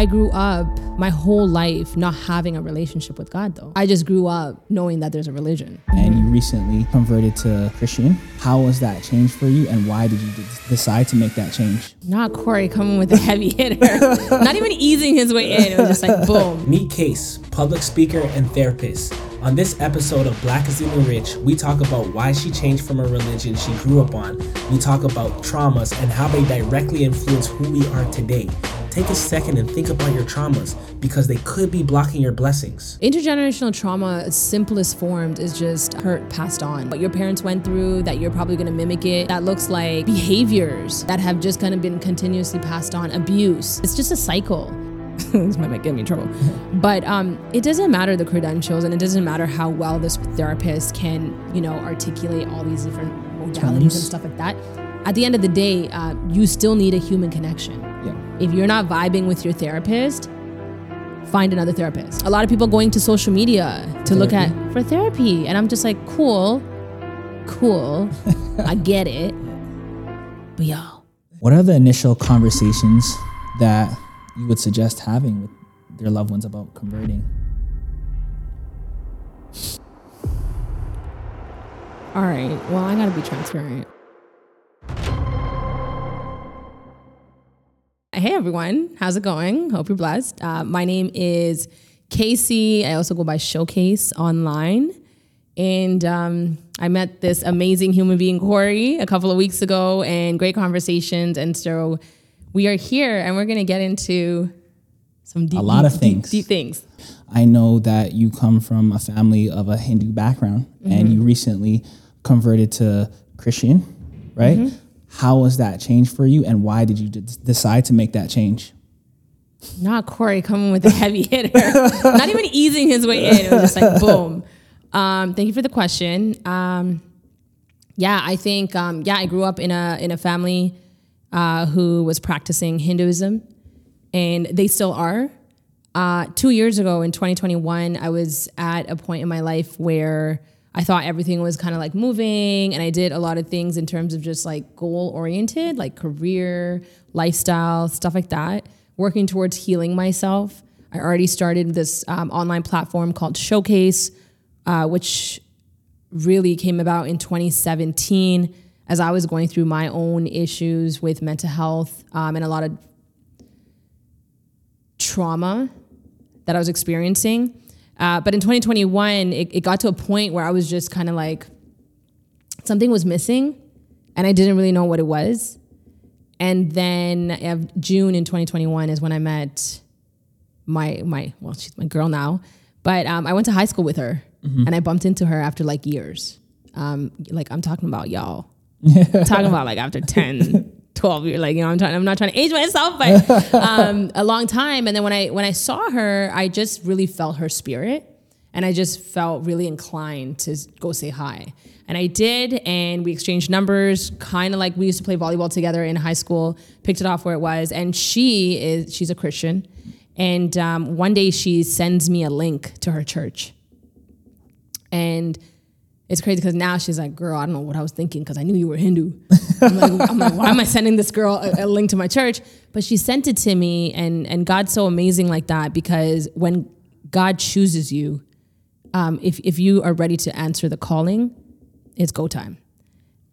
I grew up my whole life not having a relationship with God, though. I just grew up knowing that there's a religion. And you recently converted to Christian. How was that change for you, and why did you d- decide to make that change? Not Cory coming with a heavy hitter, not even easing his way in. It was just like boom. Meet Kace, public speaker and therapist. On this episode of Black is the New Rich, we talk about why she changed from a religion she grew up on. We talk about traumas and how they directly influence who we are today. Take a second and think about your traumas because they could be blocking your blessings. Intergenerational trauma, simplest formed, is just hurt passed on. What your parents went through, that you're probably gonna mimic it. That looks like behaviors that have just kind of been continuously passed on. Abuse. It's just a cycle. this might get me in trouble. But um, it doesn't matter the credentials and it doesn't matter how well this therapist can, you know, articulate all these different modalities and stuff like that. At the end of the day, uh, you still need a human connection. Yeah. If you're not vibing with your therapist, find another therapist. A lot of people going to social media to look at for therapy, and I'm just like, cool, cool, I get it, but yo, What are the initial conversations that you would suggest having with their loved ones about converting? all right, well, I gotta be transparent. Hey everyone, how's it going? Hope you're blessed. Uh, my name is Casey. I also go by Showcase online. And um, I met this amazing human being, Cory, a couple of weeks ago, and great conversations. And so we are here and we're going to get into some deep, A lot deep, of things. Deep, things. I know that you come from a family of a Hindu background and you recently converted to Christian, right? How was that change for you and why did you d- decide to make that change? Not Cory coming with a heavy hitter, not even easing his way in. It was just like boom. Um, thank you for the question. Um, yeah, I think um, yeah, I grew up in a in a family uh, who was practicing Hinduism, and they still are. Uh, two years ago in 2021, I was at a point in my life where I thought everything was kind of like moving, and I did a lot of things in terms of just like goal oriented, like career, lifestyle, stuff like that, working towards healing myself. I already started this um, online platform called Showcase, uh, which really came about in 2017 as I was going through my own issues with mental health um, and a lot of trauma that I was experiencing. Uh, but in 2021, it, it got to a point where I was just kind of like, something was missing and I didn't really know what it was. And then uh, June in 2021 is when I met my, my well, she's my girl now, but um, I went to high school with her and I bumped into her after like years. Um, like I'm talking about y'all. Talking about like after 10 12 years like you know I'm trying I'm not trying to age myself but um, a long time. And then when I when I saw her I just really felt her spirit and I just felt really inclined to go say hi. And I did and we exchanged numbers kind of like we used to play volleyball together in high school picked it off where it was and she is she's a Christian. And um, one day she sends me a link to her church. And it's crazy because now she's like, girl, I don't know what I was thinking because I knew you were Hindu. I'm like, I'm like, why am I sending this girl a, a link to my church? But she sent it to me, and and God's so amazing like that because when God chooses you, um, if if you are ready to answer the calling, it's go time.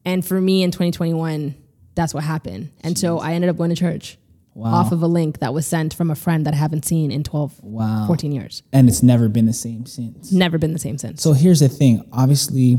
And for me in 2021, that's what happened. And so I ended up going to church off of a link that was sent from a friend that I haven't seen in 12, Wow. 14 years. And it's never been the same since. Never been the same since. So here's the thing. Obviously,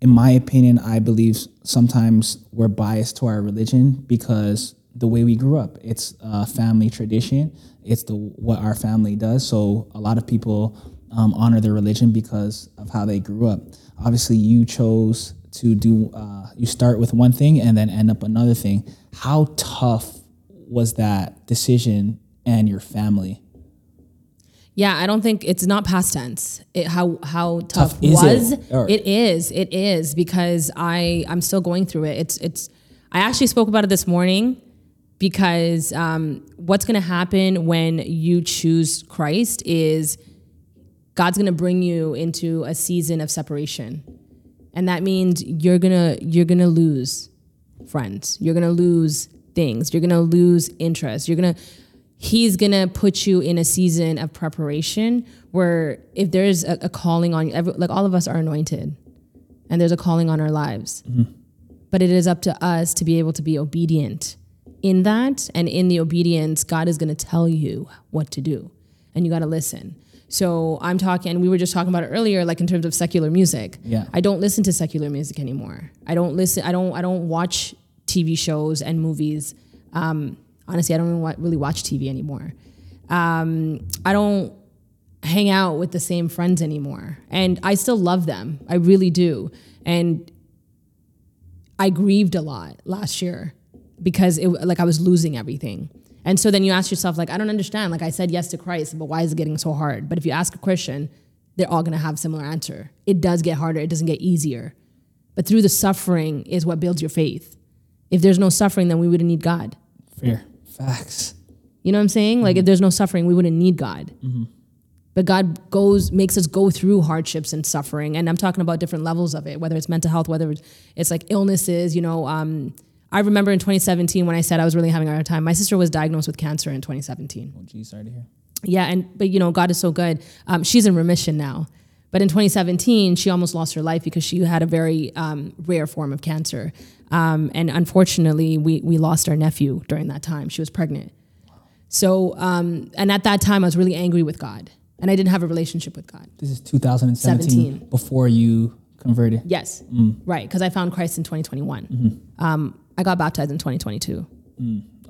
in my opinion, I believe sometimes we're biased to our religion because the way we grew up, it's a family tradition. It's the what our family does. So a lot of people um, honor their religion because of how they grew up. Obviously, you chose to do. Uh, you start with one thing and then end up another thing. How tough was that decision and your family? Yeah, I don't think it's not past tense. It, how how tough, Tough was it? Or- it is it is because I I'm still going through it. It's it's I actually spoke about it this morning because um, what's going to happen when you choose Christ is God's going to bring you into a season of separation, and that means you're gonna you're gonna lose friends. You're gonna lose things. You're gonna lose interest. You're gonna He's gonna put you in a season of preparation where if there's a, a calling on you, every, like all of us are anointed, and there's a calling on our lives, mm-hmm. but it is up to us to be able to be obedient in that, and in the obedience, God is gonna tell you what to do, and you gotta listen. So I'm talking. We were just talking about it earlier, like in terms of secular music. Yeah. I don't listen to secular music anymore. I don't listen. I don't. I don't watch TV shows and movies. Um, honestly, I don't wa- really watch TV anymore. Um, I don't hang out with the same friends anymore, and I still love them. I really do. And I grieved a lot last year because it like I was losing everything. And so then you ask yourself, like, I don't understand. Like I said yes to Christ, but why is it getting so hard? But if you ask a Christian, they're all gonna have similar answer. It does get harder, it doesn't get easier. But through the suffering is what builds your faith. If there's no suffering, then we wouldn't need God. Fair. Facts. You know what I'm saying? Like if there's no suffering, we wouldn't need God. But God goes makes us go through hardships and suffering, and I'm talking about different levels of it, whether it's mental health, whether it's, it's like illnesses. You know, um, I remember in 2017 when I said I was really having a hard time. My sister was diagnosed with cancer in 2017. Oh, geez, sorry to hear. Yeah, and but you know, God is so good. Um, she's in remission now. But in 2017, she almost lost her life because she had a very um, rare form of cancer. Um, and unfortunately, we, we lost our nephew during that time. She was pregnant. So, um, and at that time, I was really angry with God. And I didn't have a relationship with God. This is 2017 17. before you converted. Yes, right. Because I found Christ in 2021. Um, I got baptized in 2022.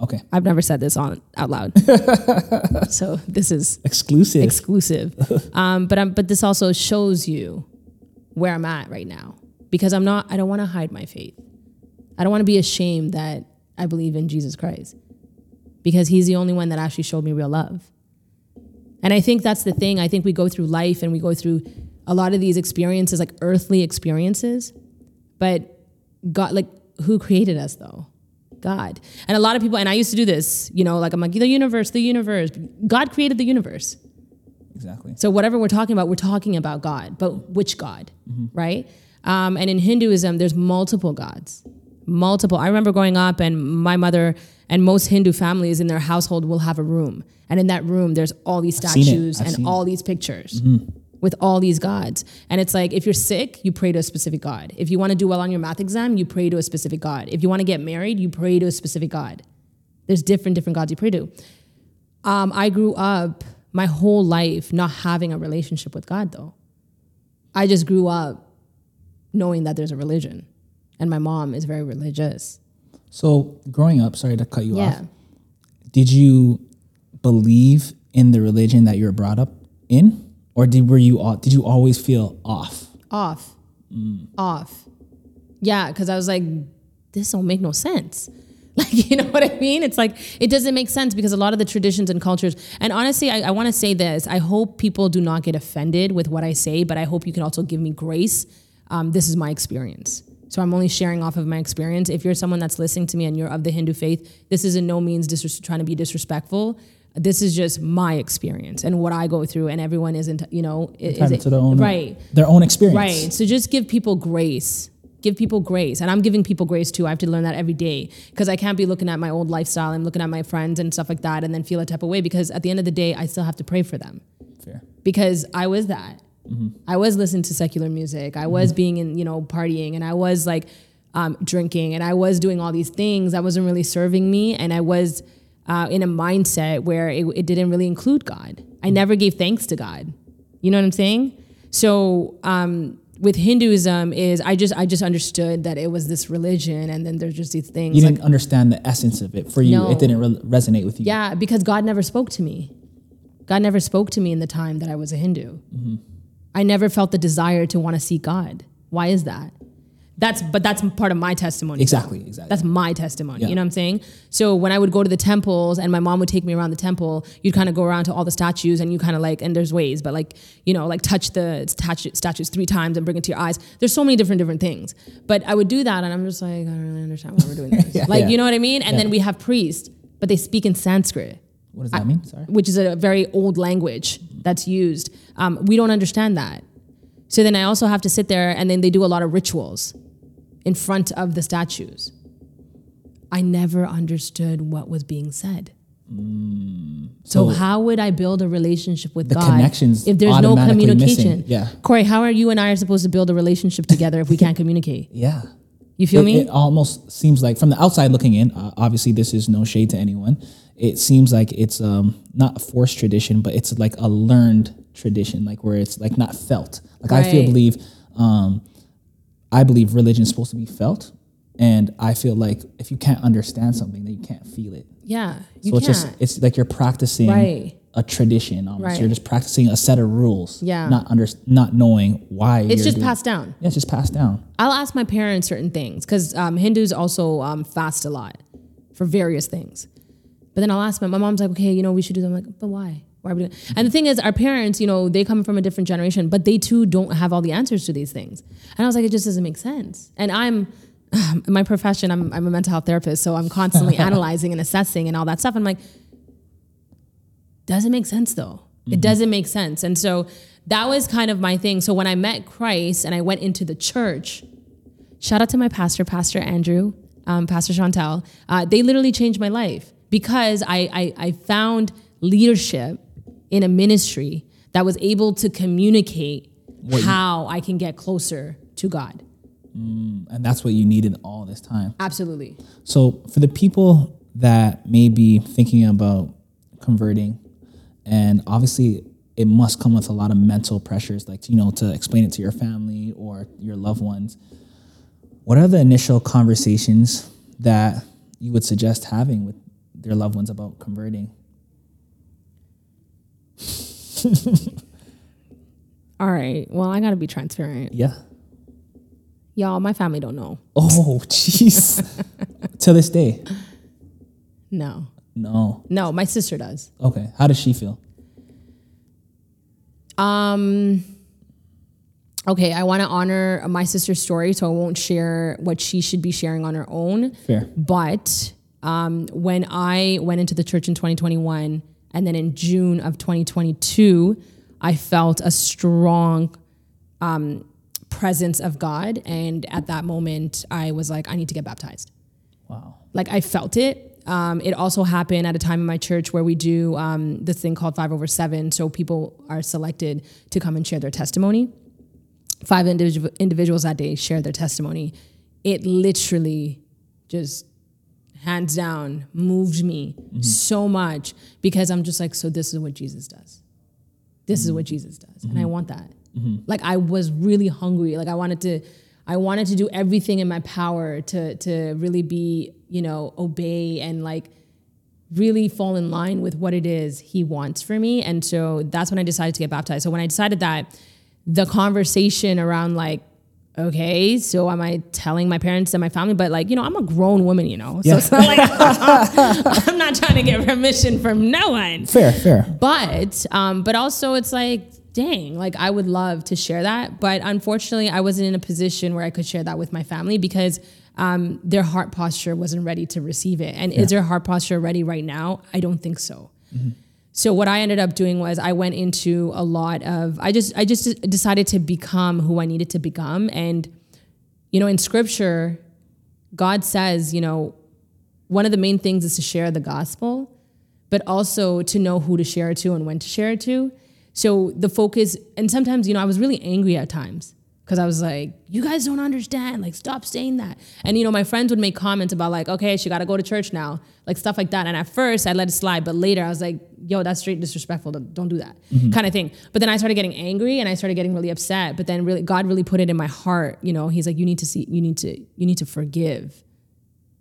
Okay. I've never said this on out loud. so this is Exclusive. exclusive. um, but I'm, but this also shows you where I'm at right now because I'm not. I don't want to hide my faith. I don't want to be ashamed that I believe in Jesus Christ because He's the only one that actually showed me real love. And I think that's the thing. I think we go through life and we go through a lot of these experiences, like earthly experiences, but God, like who created us though? God. And a lot of people, and I used to do this, you know, like I'm like, the universe, the universe. God created the universe. exactly. So whatever we're talking about, we're talking about God, but which God, right? Um, and in Hinduism, there's multiple gods, multiple. I remember growing up, and my mother and most Hindu families in their household will have a room, and in that room, there's all these statues and all these pictures. With all these gods. And it's like, if you're sick, you pray to a specific God. If you want to do well on your math exam, you pray to a specific God. If you want to get married, you pray to a specific God. There's different, different gods you pray to. Um, I grew up my whole life not having a relationship with God, though. I just grew up knowing that there's a religion, and my mom is very religious. So growing up, sorry to cut you Yeah. off. Did you believe in the religion that you were brought up in, or did were you al- did you always feel off? Off. Off. Yeah, because I was like, this don't make no sense. Like, you know what I mean? It's like, it doesn't make sense because a lot of the traditions and cultures, and honestly, I, I want to say this. I hope people do not get offended with what I say, but I hope you can also give me grace. Um, this is my experience. So I'm only sharing off of my experience. If you're someone that's listening to me and you're of the Hindu faith, this is in no means disres- trying to be disrespectful. This is just my experience and what I go through, and everyone isn't, you know, is it- to their own right. their own experience. Right. So just give people grace. Give people grace. And I'm giving people grace too. I have to learn that every day because I can't be looking at my old lifestyle and looking at my friends and stuff like that and then feel a type of way because at the end of the day, I still have to pray for them Fair. because I was that. I was listening to secular music. I was being in, you know, partying and I was like um, drinking and I was doing all these things that wasn't really serving me. And I was uh, in a mindset where it, it didn't really include God. I never gave thanks to God. You know what I'm saying? So um, with Hinduism is I just I just understood that it was this religion and then there's just these things You didn't understand the essence of it. For you, No. it didn't re- resonate with you. yeah, because God never spoke to me. God never spoke to me in the time that I was a Hindu. I never felt the desire to want to see God. Why is that? That's but that's part of my testimony. Exactly, exactly. That's my testimony. Yeah. You know what I'm saying? So when I would go to the temples and my mom would take me around the temple, you'd kind of go around to all the statues and you kind of like, and there's ways, but like, you know, like touch the statu- statues three times and bring it to your eyes. There's so many different, different things. But I would do that and I'm just like, I don't really understand why we're doing this. Yeah. like, Yeah. you know what I mean? And then we have priests, but they speak in Sanskrit What does that mean? Sorry. which is a very old language that's used. Um, we don't understand that. So then I also have to sit there and then they do a lot of rituals in front of the statues. I never understood what was being said. So, So- how would I build a relationship with The God connection's if there's no communication? missing. Yeah. Cory, how are you and I are supposed to build a relationship together if we can't communicate? Yeah. You feel it, me? It almost seems like from the outside looking in. Uh, obviously, this is no shade to anyone. It seems like it's um, not a forced tradition, but it's like a learned tradition, like where it's like not felt. Like I feel believe, um, I believe religion is supposed to be felt, and I feel like if you can't understand something, then you can't feel it. yeah, you so it's can't. just it's like you're practicing Right. a tradition. Almost. Right. You're just practicing a set of rules. Yeah. Not under not knowing why. it's just doing- passed down. Yeah, it's just passed down. I'll ask my parents certain things because um, Hindus also um, fast a lot for various things. But then I'll ask my, my mom's like, okay, you know, we should do that. I'm like, but why? Why are we doing? It? And the thing is, our parents, you know, they come from a different generation, but they too don't have all the answers to these things. And I was like, it just doesn't make sense. And I'm, in my profession, I'm, I'm a mental health therapist, so I'm constantly analyzing and assessing and all that stuff. I'm like, doesn't make sense though. It doesn't make sense. And so that was kind of my thing. So when I met Christ and I went into the church, shout out to my pastor, Pastor Andrew, um, Pastor Chantel. Uh, they literally changed my life because I, I, I found leadership in a ministry that was able to communicate how I can get closer to God. Mm, and that's what you needed all this time. Absolutely. So for the people that may be thinking about converting, and obviously it must come with a lot of mental pressures, like you know, to explain it to your family or your loved ones. What are the initial conversations that you would suggest having with their loved ones about converting? All right. Well, I got to be transparent. Yeah. Y'all, my family don't know. Oh, jeez. to this day, No. no. No, my sister does. Okay. How does she feel? Um okay, I want to honor my sister's story, so I won't share what she should be sharing on her own. Fair. But um, when I went into the church in 2021, and then in June of 2022, I felt a strong um, presence of God. And at that moment, I was like, I need to get baptized. Wow. Like I felt it. Um, it also happened at a time in my church where we do um, this thing called five over seven. So people are selected to come and share their testimony. Five individual individuals that day share their testimony. It literally just hands down moved me so much because I'm just like, so this is what Jesus does. This is what Jesus does, and I want that. Like I was really hungry. Like I wanted to, I wanted to do everything in my power to to really be, you know, obey and like really fall in line with what it is he wants for me. And so that's when I decided to get baptized. So when I decided that, the conversation around like, okay, so am I telling my parents and my family? But like, you know, I'm a grown woman, you know, so Yeah. it's not like I'm not trying to get permission from no one. Fair, fair. But um, but also it's like, dang, like I would love to share that, but unfortunately, I wasn't in a position where I could share that with my family because um, their heart posture wasn't ready to receive it. And is their heart posture ready right now? I don't think so. So what I ended up doing was I went into a lot of I just I just decided to become who I needed to become and you know in scripture God says, you know, one of the main things is to share the gospel, but also to know who to share it to and when to share it to. So the focus, and sometimes, you know, I was really angry at times because I was like, you guys don't understand. Like, stop saying that. And, you know, my friends would make comments about, like, okay, she got to go to church now, like stuff like that. And at first, I let it slide, but later I was like, yo, that's straight disrespectful. Don't, do that mm-hmm. kind of thing. But then I started getting angry and I started getting really upset. But then really, God really put it in my heart. You know, He's like, you need to see, you need to, you need to forgive.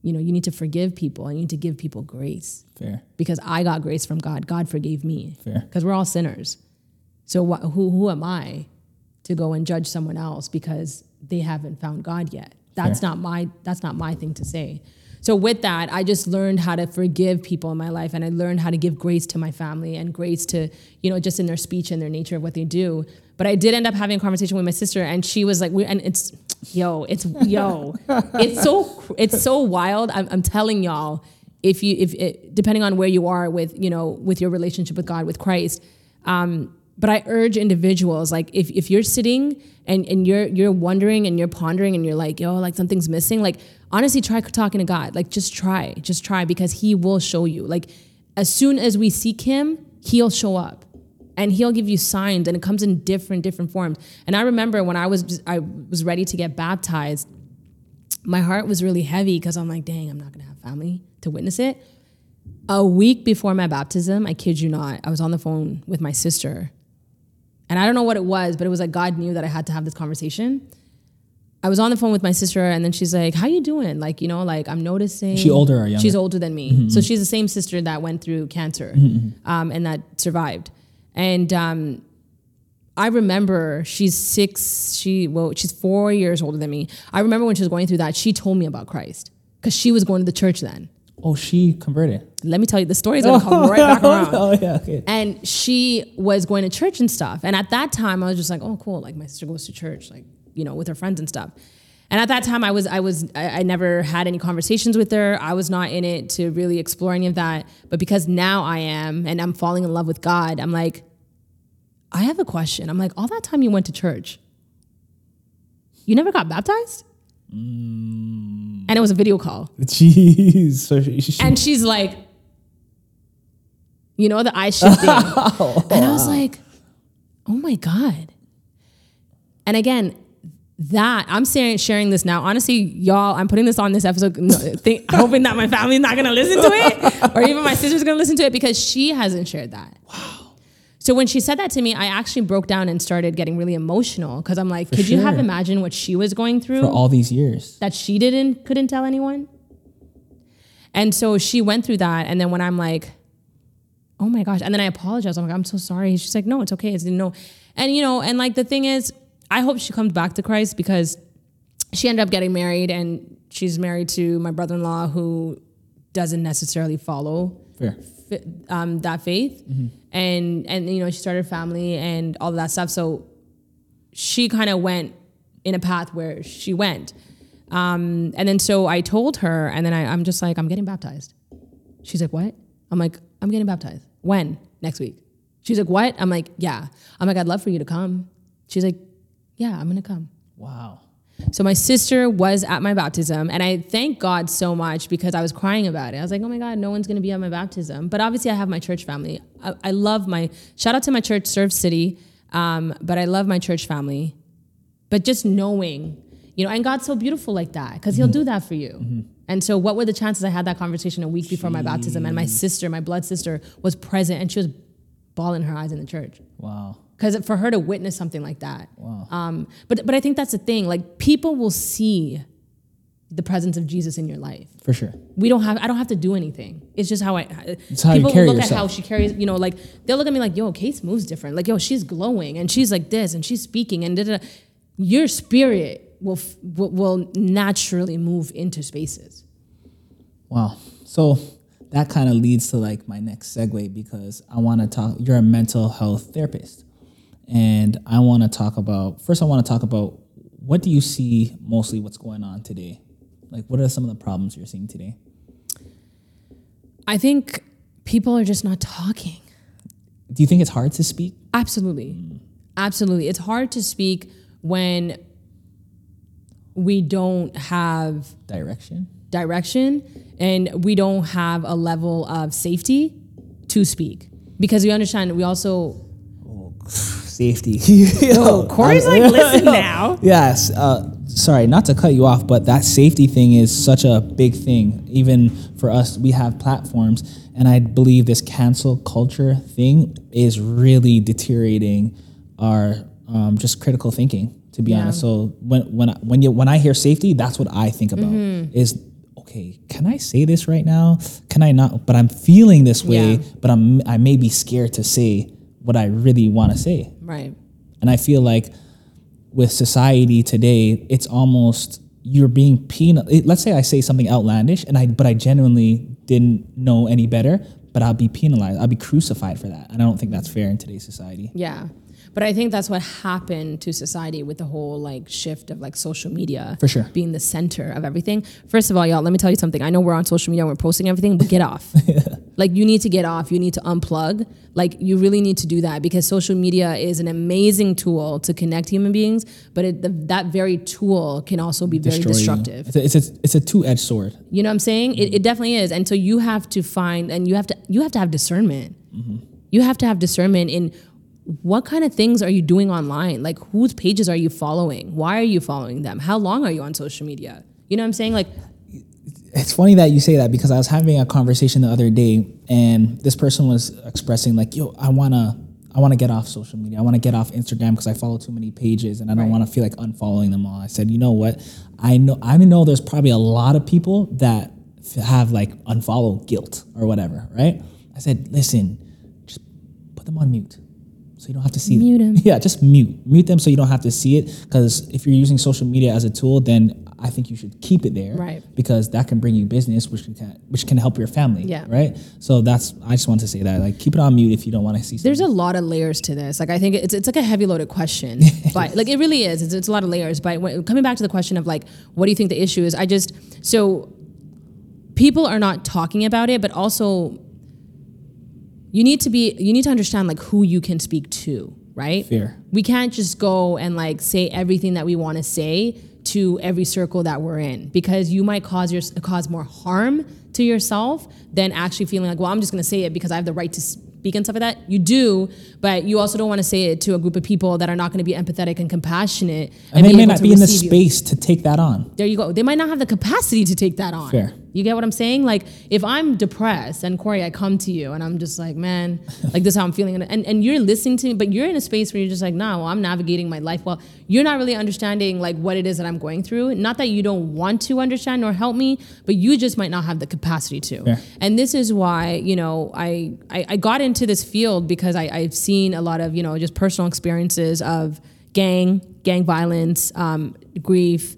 You know, you need to forgive people and you need to give people grace Fair. because I got grace from God. God forgave me Fair. because we're all sinners. So what, who who am I to go and judge someone else because they haven't found God yet? That's Fair. not my that's not my thing to say. So with that, I just learned how to forgive people in my life and I learned how to give grace to my family and grace to, you know, just in their speech and their nature of what they do. But I did end up having a conversation with my sister and she was like, we, and it's, yo, it's, yo, it's so, it's so wild. I'm, I'm telling y'all, if you, if it, depending on where you are with, you know, with your relationship with God, with Christ, um, but I urge individuals, like if, if you're sitting and, and you're you're wondering and you're pondering and you're like, yo, like something's missing, like honestly try talking to God. Like just try. Just try because he will show you. Like as soon as we seek him, he'll show up and he'll give you signs and it comes in different different forms. And I remember when I was I was ready to get baptized, my heart was really heavy because I'm like, dang, I'm not gonna have family to witness it. A week before my baptism, I kid you not, I was on the phone with my sister. And I don't know what it was, but it was like God knew that I had to have this conversation. I was on the phone with my sister, and then she's like, "How you doing?" Like, you know, like I'm noticing. She older or younger? She's older than me, so she's the same sister that went through cancer, um, and that survived. And um, I remember she's six. She well, she's four years older than me. I remember when she was going through that, she told me about Christ because she was going to the church then. Oh, she converted. Let me tell you, the story's gonna come right back oh, around. oh yeah, okay. And she was going to church and stuff. And at that time, I was just like, oh, cool. Like my sister goes to church, like you know, with her friends and stuff. And at that time, I was, I was, I, I never had any conversations with her. I was not in it to really explore any of that. But because now I am, and I'm falling in love with God, I'm like, I have a question. I'm like, all that time you went to church, you never got baptized? Mm. And it was a video call. Jeez. So she, she, And she's like, you know, the eye shifting. and I was like, oh my God. And again, that I'm sharing, sharing this now. Honestly, y'all, I'm putting this on this episode, no, think, hoping that my family's not gonna listen to it, or even my sister's gonna listen to it because she hasn't shared that. Wow. So when she said that to me, I actually broke down and started getting really emotional because I'm like, could you have imagined what she was going through? for all these years. that she didn't couldn't tell anyone. And so she went through that, and then when I'm like, oh my gosh, and then I apologize. I'm like, I'm so sorry. She's like, no, it's okay. It's no, and you know, and like the thing is, I hope she comes back to Christ because she ended up getting married, and she's married to my brother-in-law who doesn't necessarily follow Fair. Um, that faith, and and you know she started a family and all of that stuff. So she kind of went in a path where she went, um, and then so I told her, and then I, I'm just like I'm getting baptized. She's like, what? I'm like, I'm getting baptized. When? Next week. She's like, what? I'm like, yeah. I'm like, I'd love for you to come. She's like, yeah, I'm gonna come. Wow. So my sister was at my baptism, and I thank God so much because I was crying about it. I was like, "Oh my God, no one's going to be at my baptism." But obviously, I have my church family. I, I love my shout out to my church, Serve City. Um, but I love my church family. But just knowing, you know, and God's so beautiful like that because He'll do that for you. And so, what were the chances I had that conversation a week before my baptism, and my sister, my blood sister, was present, and she was bawling her eyes in the church Wow. Because for her to witness something like that. Wow. Um, but but I think that's the thing. Like people will see the presence of Jesus in your life. For sure. We don't have. I don't have to do anything. It's just how I. It's how you people carry will look at how she carries. You know, like they'll look at me like, "Yo, Kace moves different. Like, yo, she's glowing and she's like this and she's speaking and da, da, da." your spirit will, f- will will naturally move into spaces. Wow. So that kind of leads to like my next segue because I want to talk. You're a mental health therapist, and I want to talk about. First, I want to talk about what do you see mostly what's going on today. Like, what are some of the problems you're seeing today? I think people are just not talking. Do you think it's hard to speak? Absolutely. Mm. Absolutely. It's hard to speak when we don't have Direction. direction and we don't have a level of safety to speak. Because we understand we also oh, Safety. Oh, Cory's like, listen now. Yes. Uh, sorry, not to cut you off, but that safety thing is such a big thing. Even for us, we have platforms, and I believe this cancel culture thing is really deteriorating our um, just critical thinking. To be Yeah. honest, so when when I, when you when I hear safety, that's what I think about. Mm-hmm. Is okay, can I say this right now? Can I not? But I'm feeling this way, Yeah. but I'm I may be scared to say what I really want to say. right. And I feel like with society today, it's almost you're being penal. Let's say I say something outlandish, and I but I genuinely didn't know any better, but I'll be penalized. I'll be crucified for that. And I don't think that's fair in today's society. Yeah. But I think that's what happened to society with the whole like shift of like social media For sure. being the center of everything. First of all, y'all, let me tell you something. I know we're on social media and we're posting everything, but get off. Like you need to get off, you need to unplug. Like you really need to do that because social media is an amazing tool to connect human beings, but it, the, that very tool can also be very Destroy you. destructive. It's a, it's a, it's a two edged sword. You know what I'm saying? It, it definitely is. And so you have to find and you have to you have to have discernment. Mm-hmm. You have to have discernment in what kind of things are you doing online? Like whose pages are you following? Why are you following them? How long are you on social media? You know what I'm saying? Like It's funny that you say that because I was having a conversation the other day and this person was expressing like, yo, I wanna I wanna get off social media. I wanna get off Instagram because I follow too many pages and I don't Right. wanna feel like unfollowing them all. I said, you know what? I know I know there's probably a lot of people that have like unfollow guilt or whatever, right? I said, listen, just put them on mute. So you don't have to see them. Yeah, just mute. Mute them so you don't have to see it. Because if you're using social media as a tool, then I think you should keep it there. Right. Because that can bring you business, which can which can help your family. Yeah. Right. So that's I just want to say that like keep it on mute if you don't want to see. there's something. a lot of layers to this. Like I think it's it's like a heavy loaded question, but like it really is. It's, it's a lot of layers. But when, coming back to the question of like, what do you think the issue is? I just so people are not talking about it, but also you need to be you need to understand like who you can speak to, right? Fair. We can't just go and like say everything that we want to say to every circle that we're in because you might cause your cause more harm to yourself than actually feeling like, well, I'm just going to say it because I have the right to speak and stuff like that. You do, but you also don't want to say it to a group of people that are not going to be empathetic and compassionate and they may not be in the receive you. space to take that on. There you go. They might not have the capacity to take that on. Fair. You get what I'm saying? Like if I'm depressed and Cory, I come to you and I'm just like, man, like this is how I'm feeling. And, and, and you're listening to me, but you're in a space where you're just like, nah, well, I'm navigating my life well. You're not really understanding like what it is that I'm going through. Not that you don't want to understand nor help me, but you just might not have the capacity to. Fair. And this is why, you know, I, I, I got into this field because I, I've seen a lot of, you know, just personal experiences of gang, gang violence, um, grief,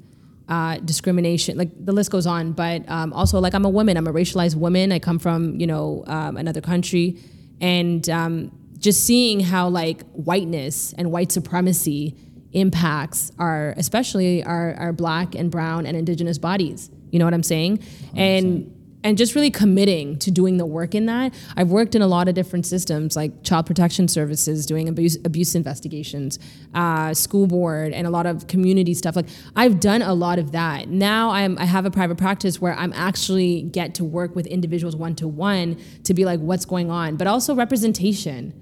uh, discrimination, like the list goes on. But um, also, like I'm a woman, I'm a racialized woman. I come from, you know, um, another country, and um, just seeing how like whiteness and white supremacy impacts our, especially our, our black and brown and indigenous bodies. You know what I'm saying? And and just really committing to doing the work in that. I've worked in a lot of different systems, like child protection services, doing abuse, abuse investigations, uh, school board, and a lot of community stuff. Like I've done a lot of that. Now I'm I have a private practice where I'm actually get to work with individuals one to one to be like, what's going on, but also representation.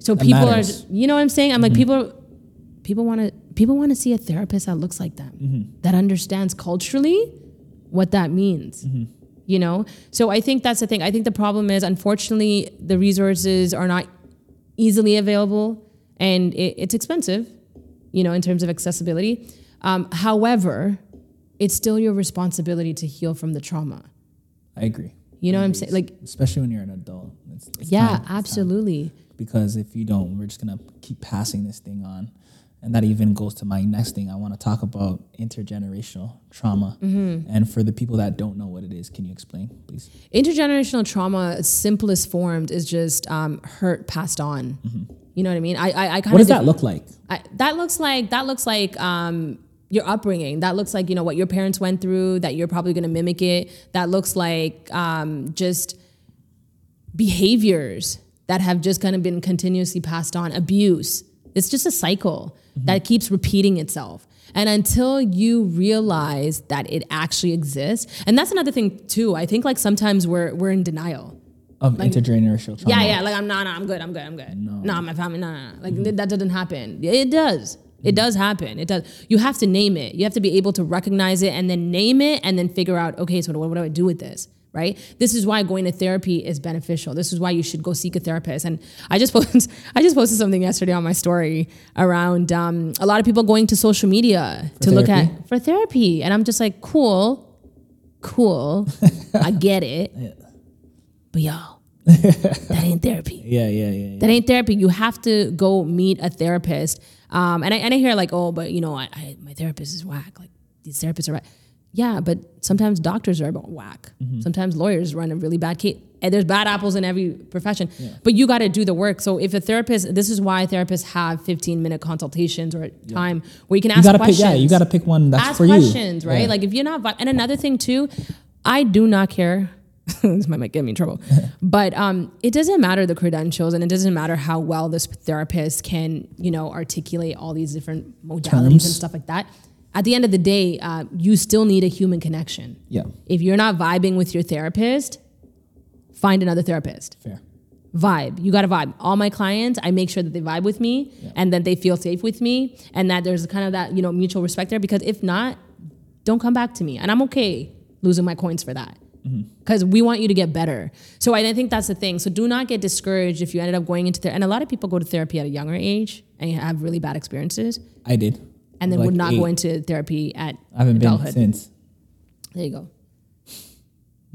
So people matters. are, you know what I'm saying? I'm like mm-hmm. people. People want to people want to see a therapist that looks like them, mm-hmm. that understands culturally what that means mm-hmm. You know so i think that's the thing i think the problem is unfortunately the resources are not easily available and it, it's expensive you know in terms of accessibility um, however it's still your responsibility to heal from the trauma I agree. you know what i'm saying like Especially when you're an adult. It's, it's yeah time. absolutely because if you don't, we're just gonna keep passing this thing on. And that even goes to my next thing. I want to talk about intergenerational trauma. Mm-hmm. And for the people that don't know what it is, can you explain, please? intergenerational trauma simplest formed is just um, hurt passed on you know what i mean i i, I kind Mm-hmm. What does that look like? I, that looks like that looks like um, your upbringing. That looks like you know what your parents went through. That you're probably going to mimic it. That looks like um, just behaviors that have just kind of been continuously passed on. Abuse. It's just a cycle that mm-hmm. keeps repeating itself. And until you realize that it actually exists, and that's another thing too. I think like sometimes we're we're in denial. Of intergenerational trauma. Yeah, yeah. Like I'm not. No, I'm good. I'm good. I'm good. No, nah, my family. No, no, no. Like th- that doesn't happen. It does. It mm-hmm. does happen. It does. You have to name it. You have to be able to recognize it and then name it and then figure out. Okay, so what, what do I do with this? Right. This is why going to therapy is beneficial. This is why you should go seek a therapist. And I just posted. I just posted something yesterday on my story around um, a lot of people going to social media to look at for therapy, and I'm just like, cool, cool. I get it, but y'all, that ain't therapy. Yeah, yeah, yeah. yeah. That ain't therapy. You have to go meet a therapist. Um, and I and I hear like, oh, but you know, I, I my therapist is whack. Like these therapists are whack. Yeah, but sometimes doctors are about whack. Sometimes lawyers run a really bad case. And there's bad apples in every profession. But you got to do the work. So if a therapist, this is why therapists have 15 minute consultations or time where you can ask You gotta pick. questions Yeah, you gotta pick one that's ask for questions, you. right? Yeah. Like if you're not, and another thing too, I do not care this might get me in trouble. but um, it doesn't matter the credentials and it doesn't matter how well this therapist can, you know, articulate all these different modalities and stuff like that. At the end of the day, uh, you still need a human connection. Yeah. If you're not vibing with your therapist, find another therapist. Fair. Vibe. You got to vibe. All my clients, I make sure that they vibe with me and that they feel safe with me and that there's kind of that, you know, mutual respect there because if not, don't come back to me. And I'm okay losing my coins for that. Because we want you to get better. So I think that's the thing. So do not get discouraged if you ended up going into therapy. And a lot of people go to therapy at a younger age and have really bad experiences I did. And then Like would not go eight. into therapy at I haven't adulthood. been since. There you go.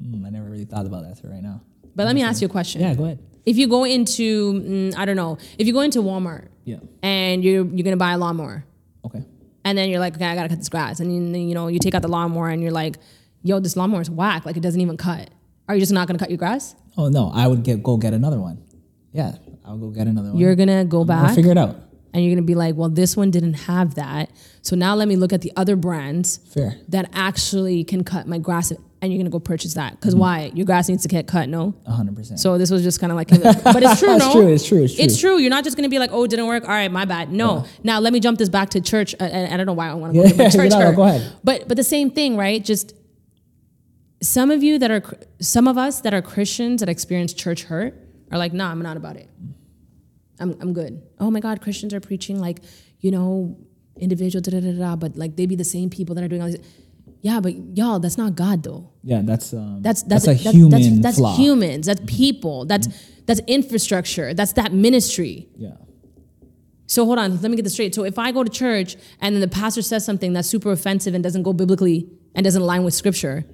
Mm, I never really thought about that till right now. But let me ask you a question. Yeah, go ahead. If you go into, mm, I don't know, if you go into Walmart Yeah. and you're you're gonna buy a lawnmower, Okay. and then you're like, okay, I gotta cut this grass, and you, you know you take out the lawnmower and you're like, yo, this lawnmower is whack, like it doesn't even cut. Are you just not gonna cut your grass? Oh no, I would get go get another one. Yeah, I'll go get another one. You're gonna go back. I'll figure it out. And you're gonna be like, well, this one didn't have that, so now let me look at the other brands Fair. that actually can cut my grass, and you're gonna go purchase that. Mm-hmm. Because why? Your grass needs to get cut, no? Hundred percent. So this was just kind of like, but it's true, no? It's true, it's true, it's true. It's true. You're not just gonna be like, oh, it didn't work. All right, my bad. No. Now let me jump this back to church. Uh, and I don't know why I want to go Yeah, to church. no, go ahead. But but the same thing, right? Just some of you that are some of us that are Christians that experience church hurt are like, nah, I'm not about it. I'm I'm good. Oh my God, Christians are preaching like, you know, individual da da da da. But like they be the same people that are doing all these. Yeah, but y'all, that's not God though. yeah, that's um, That's that's a that's, human that's, that's flaw. humans. That's mm-hmm. people. That's mm-hmm. that's infrastructure. That's that ministry. Yeah, So hold on, let me get this straight. So if I go to church and then the pastor says something that's super offensive and doesn't go biblically and doesn't align with scripture,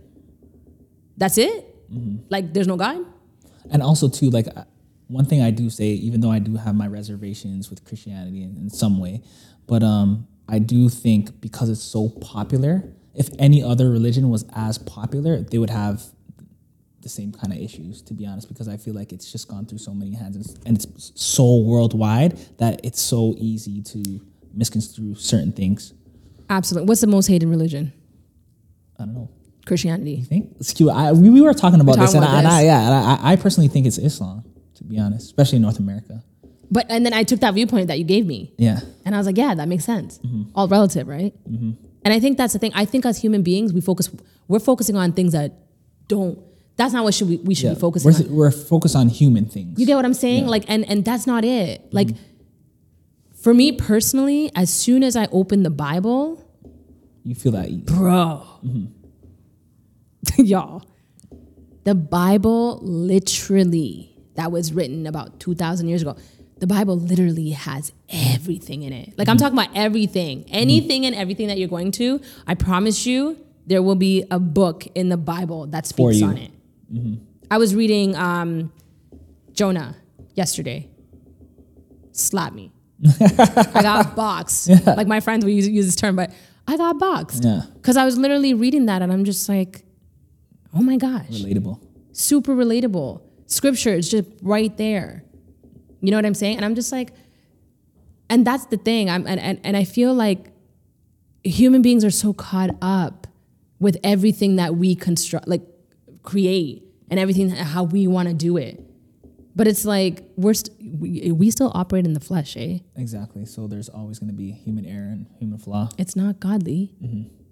that's it? Mm-hmm. Like there's no God? and also too, like one thing I do say, even though I do have my reservations with Christianity in, in some way, but um, I do think because it's so popular, if any other religion was as popular, they would have the same kind of issues. To be honest, because I feel like it's just gone through so many hands and it's, and it's so worldwide that it's so easy to misconstrue certain things. Absolutely. What's the most hated religion? I don't know. Christianity. think it's. I, we, we were talking about We're this, talking and, about I, and I, yeah, and I, I personally think it's Islam, be honest, especially in North America. But and then I took that viewpoint that you gave me. Yeah, And I was like, yeah, that makes sense. Mm-hmm. All relative, right? Mm-hmm. And I think that's the thing. I think as human beings, we focus we're focusing on things that don't that's not what should we, we should yeah. be focusing on. We're, we're focused on human things. You get what I'm saying? Like, and and that's not it. Mm-hmm. Like, for me personally, as soon as I open the Bible, You feel that ease. bro, y'all, the Bible literally that was written about two thousand years ago. The Bible literally has everything in it. Like I'm talking about everything, anything and everything that you're going to. I promise you, there will be a book in the Bible that speaks on it. I was reading um, Jonah yesterday. Slap me. I got boxed. Like my friends would use, use this term, but I got boxed. Yeah. Because I was literally reading that and I'm just like, oh my gosh, Relatable. super relatable. Scripture is just right there. You know what I'm saying? And I'm just like, and that's the thing. I'm and, and, and I feel like human beings are so caught up with everything that we construct, like create, and everything how we want to do it. But it's like we're st- we, we still operate in the flesh, eh? Exactly. So there's always going to be human error and human flaw. It's not godly.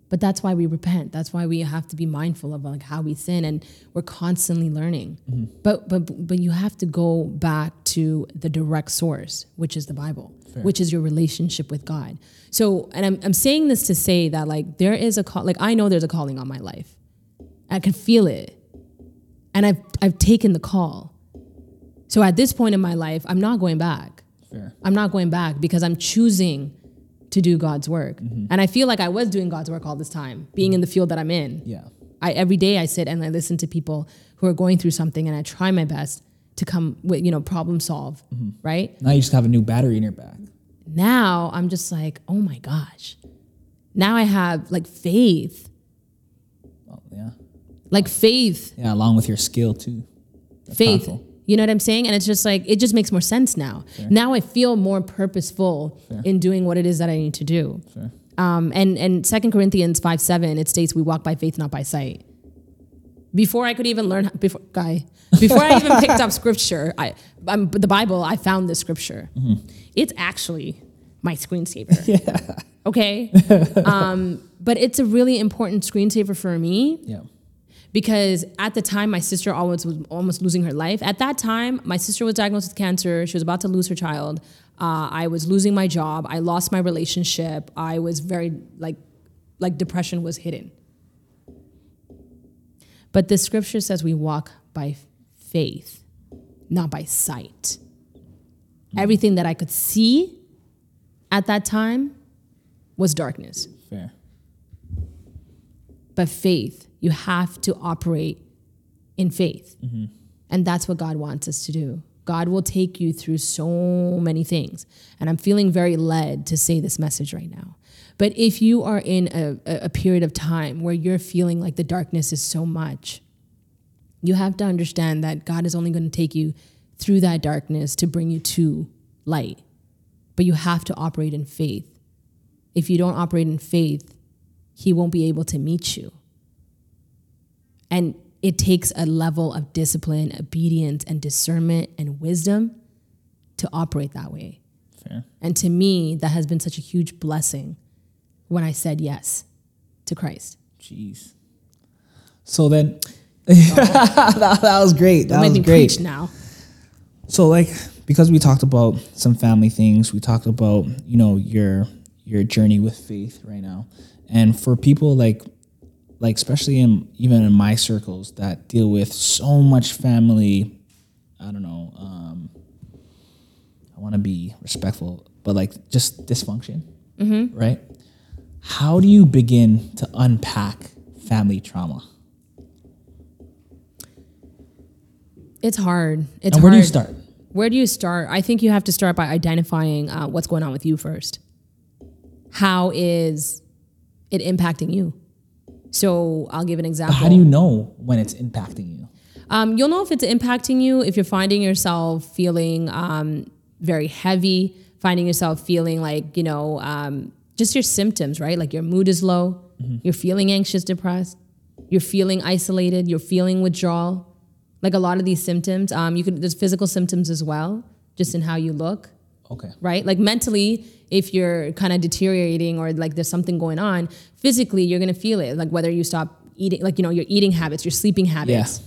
But that's why we repent. That's why we have to be mindful of like how we sin, and we're constantly learning. Mm-hmm. But but but you have to go back to the direct source, which is the Bible, which is your relationship with God. So, and I'm I'm saying this to say that like there is a call. Like I know there's a calling on my life. I can feel it, and I've I've taken the call. So at this point in my life, I'm not going back. Fair. I'm not going back because I'm choosing to do God's work. Mm-hmm. And I feel like I was doing God's work all this time, being in the field that I'm in. Yeah. I every day I sit and I listen to people who are going through something and I try my best to come with, you know, problem solve, mm-hmm. right? Now you just have a new battery in your back. Now I'm just like, "Oh my gosh." Now I have like faith. Oh, yeah. Like faith, Yeah. Along with your skill too. That's faith. powerful. You know what I'm saying? And it's just like it just makes more sense now. Now I feel more purposeful in doing what it is that I need to do. Fair. Um, and and Second Corinthians five seven it states we walk by faith, not by sight. Before I could even learn, before guy, before I even picked up scripture, I, um, the Bible, I found this scripture. It's actually my screensaver. Yeah. Okay. um, but it's a really important screensaver for me Yeah. Because at the time my sister always was almost losing her life. At that time my sister was diagnosed with cancer. She was about to lose her child. Uh, i was losing my job. I lost my relationship. I was very like like depression was hidden. But the scripture says we walk by faith not by sight. Everything that i could see at that time was darkness. Fair. But faith, you have to operate in faith. Mm-hmm. And that's what God wants us to do. God will take you through so many things. And I'm feeling very led to say this message right now. But if you are in a, a a period of time where you're feeling like the darkness is so much, you have to understand that God is only going to take you through that darkness to bring you to light. But you have to operate in faith. If you don't operate in faith, he won't be able to meet you. And it takes a level of discipline, obedience, and discernment and wisdom to operate that way. Fair. And to me, that has been such a huge blessing when I said yes to Christ. Jeez. So then, that, that was great. That was great. now. So like because we talked about some family things, we talked about you know your your journey with faith right now, and for people like like especially in even in my circles that deal with so much family, I don't know. Um, I want to be respectful, but like just dysfunction, right? How do you begin to unpack family trauma? It's hard. It's and where do you start? Where do you start? I think you have to start by identifying uh, what's going on with you first. How is it impacting you? So I'll give an example. How do you know when it's impacting you? Um, you'll know if it's impacting you if you're finding yourself feeling um, very heavy, finding yourself feeling like, you know, um, just your symptoms, right? Like your mood is low, you're feeling anxious, depressed, you're feeling isolated, you're feeling withdrawal. Like a lot of these symptoms, um, you could there's physical symptoms as well, just in how you look Okay. right? Like mentally, if you're kind of deteriorating or like there's something going on, physically you're gonna feel it. Like whether you stop eating, like you know your eating habits, your sleeping habits. Yeah.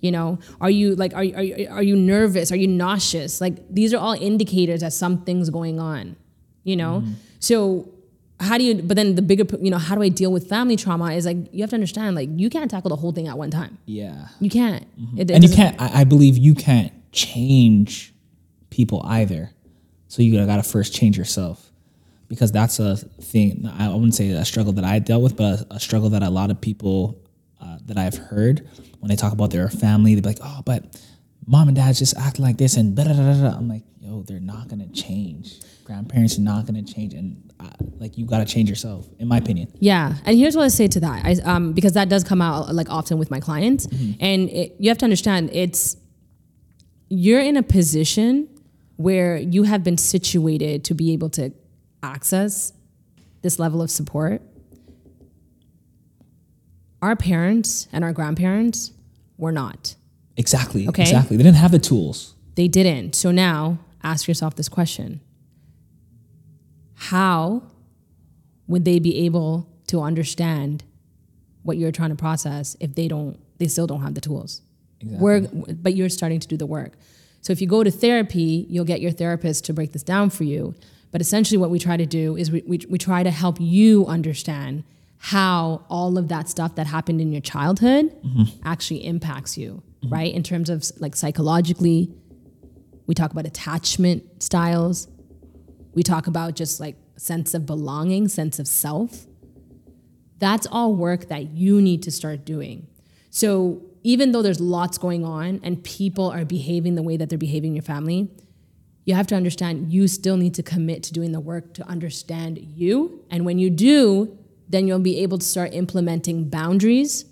You know, are you like are you, are you, are you nervous? Are you nauseous? Like these are all indicators that something's going on. You know, mm-hmm. so how do you? But then the bigger, you know, how do I deal with family trauma? Is like you have to understand, like you can't tackle the whole thing at one time. Yeah. You can't. Mm-hmm. It- it and you can't I, I believe you can't change people either so you gotta first change yourself. Because that's a thing i wouldn't say a struggle that i dealt with but a, a struggle that a lot of people uh, that i've heard when they talk about their family they're like oh but mom and dad's just acting like this and da da da da i'm like yo they're not gonna change. Grandparents are not gonna change and uh, like you gotta change yourself in my opinion. Yeah, and here's what I say to that, I, um, because that does come out like often with my clients, and it, you have to understand it's you're in a position where you have been situated to be able to access this level of support. Our parents and our grandparents were not. exactly Okay. exactly they didn't have the tools They didn't. So now ask yourself this question How would they be able to understand what you're trying to process if they don't, they still don't have the tools? Exactly. We're, but you're starting to do the work. So if you go to therapy, you'll get your therapist to break this down for you. But essentially, what we try to do is we, we, we try to help you understand how all of that stuff that happened in your childhood mm-hmm. actually impacts you, right? In terms of like psychologically, we talk about attachment styles. We talk about just like sense of belonging, sense of self. That's all work that you need to start doing. So even though there's lots going on and people are behaving the way that they're behaving in your family, you have to understand you still need to commit to doing the work to understand you. And when you do, then you'll be able to start implementing boundaries,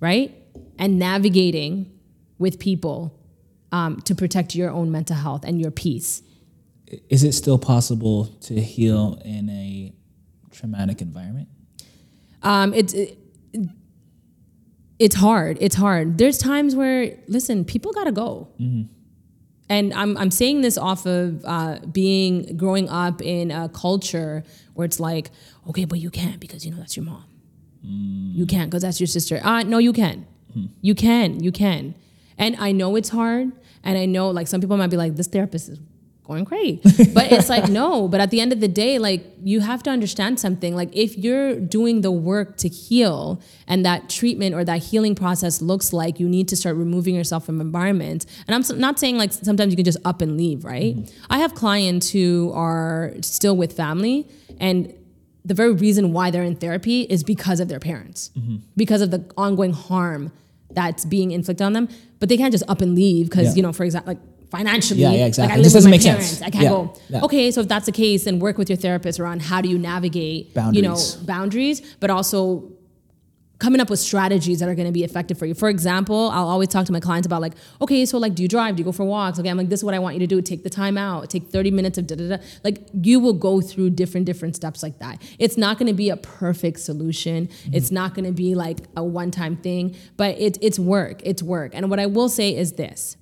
right? And navigating with people um, to protect your own mental health and your peace. is it still possible to heal in a traumatic environment? Um, it's it, it's hard. It's hard. There's times where, listen, people gotta go. And I'm, I'm saying this off of uh, being growing up in a culture where it's like, okay, but you can't because you know that's your mom. You can't because that's your sister. Uh, no, you can. You can. You can. And I know it's hard. And I know like some people might be like, this therapist is going great. But it's like, no. But at the end of the day, like you have to understand something. Like if you're doing the work to heal and that treatment or that healing process looks like you need to start removing yourself from environments. And I'm not saying like sometimes you can just up and leave, right? Mm-hmm. I have clients who are still with family and the very reason why they're in therapy is because of their parents, mm-hmm. because of the ongoing harm that's being inflicted on them. But they can't just up and leave because, Yeah. you know, for example, like financially, Yeah, yeah, like I exactly. live This with doesn't my make sense. parents. I can't Yeah, go. yeah. Okay, so if that's the case, then work with your therapist around how do you navigate, you know, Boundaries. boundaries, but also coming up with strategies that are going to be effective for you. For example, I'll always talk to my clients about like, okay, so like, do you drive? Do you go for walks? Okay, I'm like, this is what I want you to do. Take the time out. Take 30 minutes of da da da. Like, you will go through different different steps like that. It's not going to be a perfect solution. Mm-hmm. It's not going to be like a one time thing, but it, it's work. It's work. And what I will say is this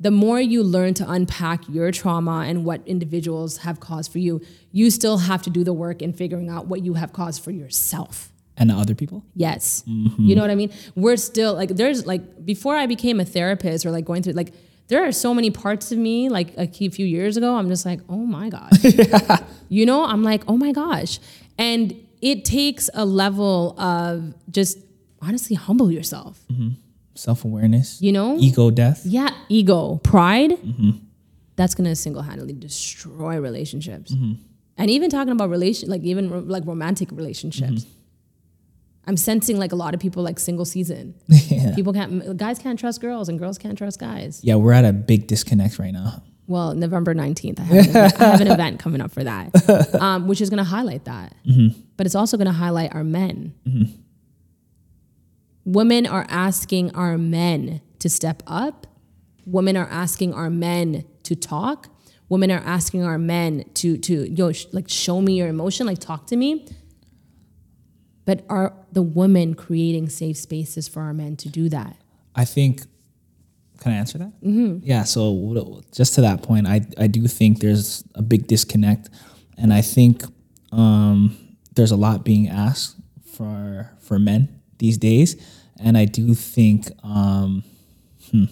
the more you learn to unpack your trauma and what individuals have caused for you, you still have to do the work in figuring out what you have caused for yourself. And other people? Yes. Mm-hmm. You know what I mean? We're still like, there's like, before I became a therapist or like going through, like, there are so many parts of me, like a key- few years ago, I'm just like, oh my gosh. You know, I'm like, oh my gosh. And it takes a level of just honestly humble yourself. Mm-hmm. Self awareness. You know? Ego death. Yeah, ego, pride, mm-hmm. that's gonna single handedly destroy relationships. Mm-hmm. And even talking about relation, like even ro- like romantic relationships. Mm-hmm. I'm sensing like a lot of people like single season. yeah. People can't, guys can't trust girls, and girls can't trust guys. yeah, we're at a big disconnect right now. Well, November 19th, I have, an event, I have an event coming up for that, um, which is going to highlight that. But it's also going to highlight our men. Women are asking our men to step up. Women are asking our men to talk. Women are asking our men to to yo sh- like show me your emotion, like talk to me. But are the women creating safe spaces for our men to do that? I think. Can I answer that? Mm-hmm. Yeah. So just to that point, I I do think there's a big disconnect, and I think um, there's a lot being asked for for men these days, and I do think um, hmm,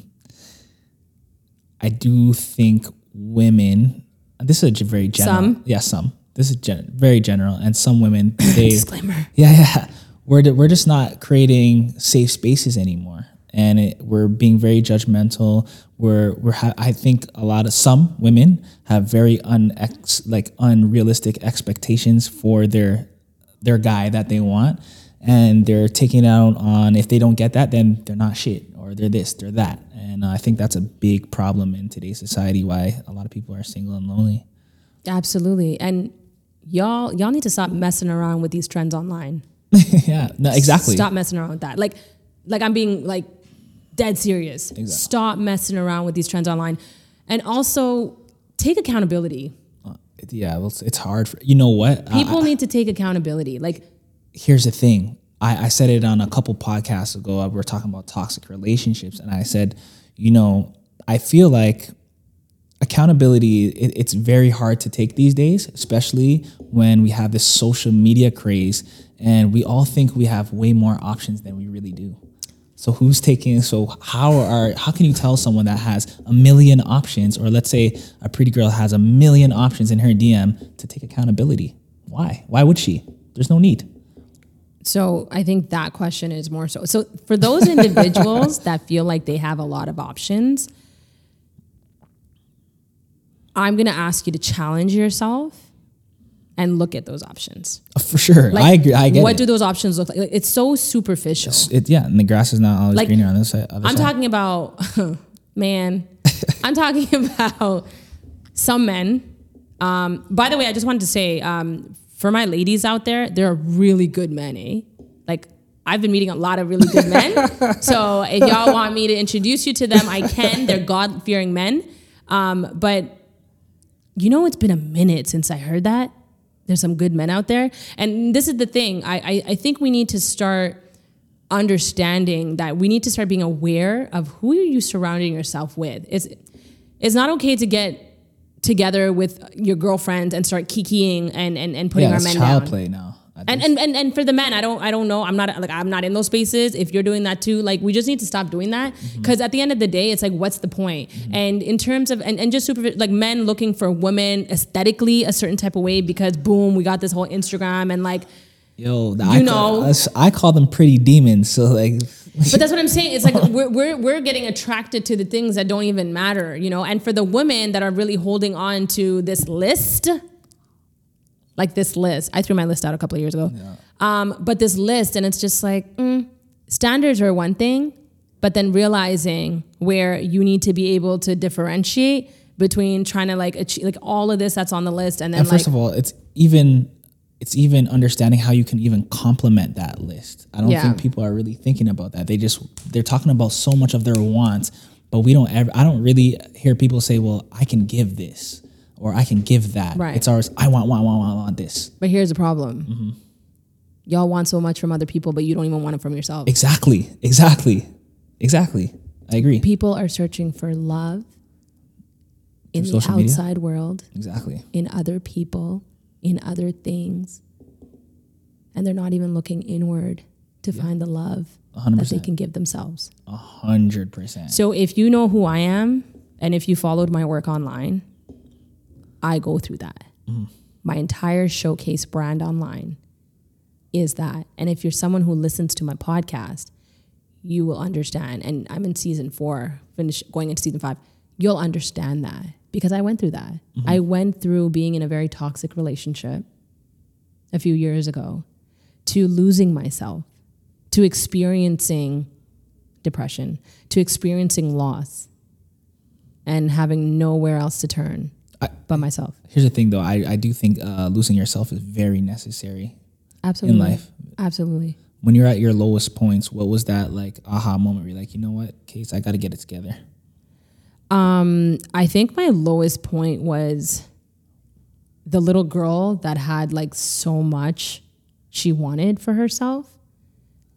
I do think women. This is a very general. Some? yeah, some. This is gen- very general, and some women they Disclaimer. yeah, yeah. We're we're just not creating safe spaces anymore, and it, we're being very judgmental. We're we're ha- I think a lot of some women have very unex like unrealistic expectations for their their guy that they want, and they're taking it out on if they don't get that, then they're not shit or they're this, they're that, and uh, I think that's a big problem in today's society. Why a lot of people are single and lonely. Absolutely. And y'all y'all need to stop messing around with these trends online. yeah, no, exactly. Stop messing around with that. Like like I'm being like dead serious. Exactly. Stop messing around with these trends online. And also take accountability. Yeah, well, it's, it's hard. For, you know what? People need to take accountability. Like here's the thing. I, I said it on a couple podcasts ago. uh, We are talking about toxic relationships, and I said, you know, I feel like accountability. It, it's very hard to take these days, especially when we have this social media craze, and we all think we have way more options than we really do. So who's taking? So how are? How can you tell someone that has a million options, or let's say a pretty girl has a million options in her DM to take accountability? Why? Why would she? There's no need. So I think that question is more so. So for those individuals that feel like they have a lot of options, I'm gonna ask you to challenge yourself and look at those options. For sure, Like, I agree. I get what it. do those options look like? Like, It's so superficial. it. Yeah, and the grass is not always Like, greener on this side. I'm side. talking about, man, I'm talking about some men. Um, by the way, I just wanted to say um, for my ladies out there, there are really good men, eh? Like, I've been meeting a lot of really good men. so if y'all want me to introduce you to them, I can. They're God fearing men. Um, but you know, it's been a minute since I heard that. There's some good men out there. And this is the thing I, I, I think we need to start understanding that we need to start being aware of who are you surrounding yourself with. It's it's not okay to get together with your girlfriend and start kikiing and and, and putting yeah, our men child down. play now. And, and and and for the men, I don't I don't know. I'm not like I'm not in those spaces. If you're doing that too, like we just need to stop doing that Mm-hmm. because at the end of the day, it's like what's the point? And in terms of and, and just super like men looking for women aesthetically a certain type of way because boom, we got this whole Instagram and like. yo, I, know- call, I call them pretty demons. So like, But that's what I'm saying. It's like we're, we're we're getting attracted to the things that don't even matter, you know. And for the women that are really holding on to this list, like this list, I threw my list out a couple of years ago. Um, but this list, and it's just like mm, standards are one thing, but then realizing where you need to be able to differentiate between trying to like achieve like all of this that's on the list, and then and like first of all, it's even it's even understanding how you can even complement that list. I don't Yeah. think people are really thinking about that. They just they're talking about so much of their wants, but we don't ever. I don't really hear people say, "Well, I can give this." Or I can give that. Right. It's ours. I want, want, want, want, want this. But here's the problem. Mm-hmm. Y'all want so much from other people, but you don't even want it from yourself. Exactly. Exactly. Exactly. I agree. people are searching for love in Through the social media? outside world, Exactly. in other people, in other things. And they're not even looking inward to find the love A hundred that they can give themselves. A hundred percent. So if you know who I am and if you followed my work online, I go through that. Mm-hmm. My entire showcase brand online is that. And if you're someone who listens to my podcast, you will understand. And I'm in season four, finish going into season five. You'll understand that because I went through that. I went through being in a very toxic relationship a few years ago to losing myself, to experiencing depression, to experiencing loss, and having nowhere else to turn I- but myself. Here's the thing, though. I, I do think uh, losing yourself is very necessary Absolutely. in life. Absolutely. When you're at your lowest points, what was that like aha moment where you're like, you know what, Kace, I got to get it together? Um, I think my lowest point was the little girl that had like so much she wanted for herself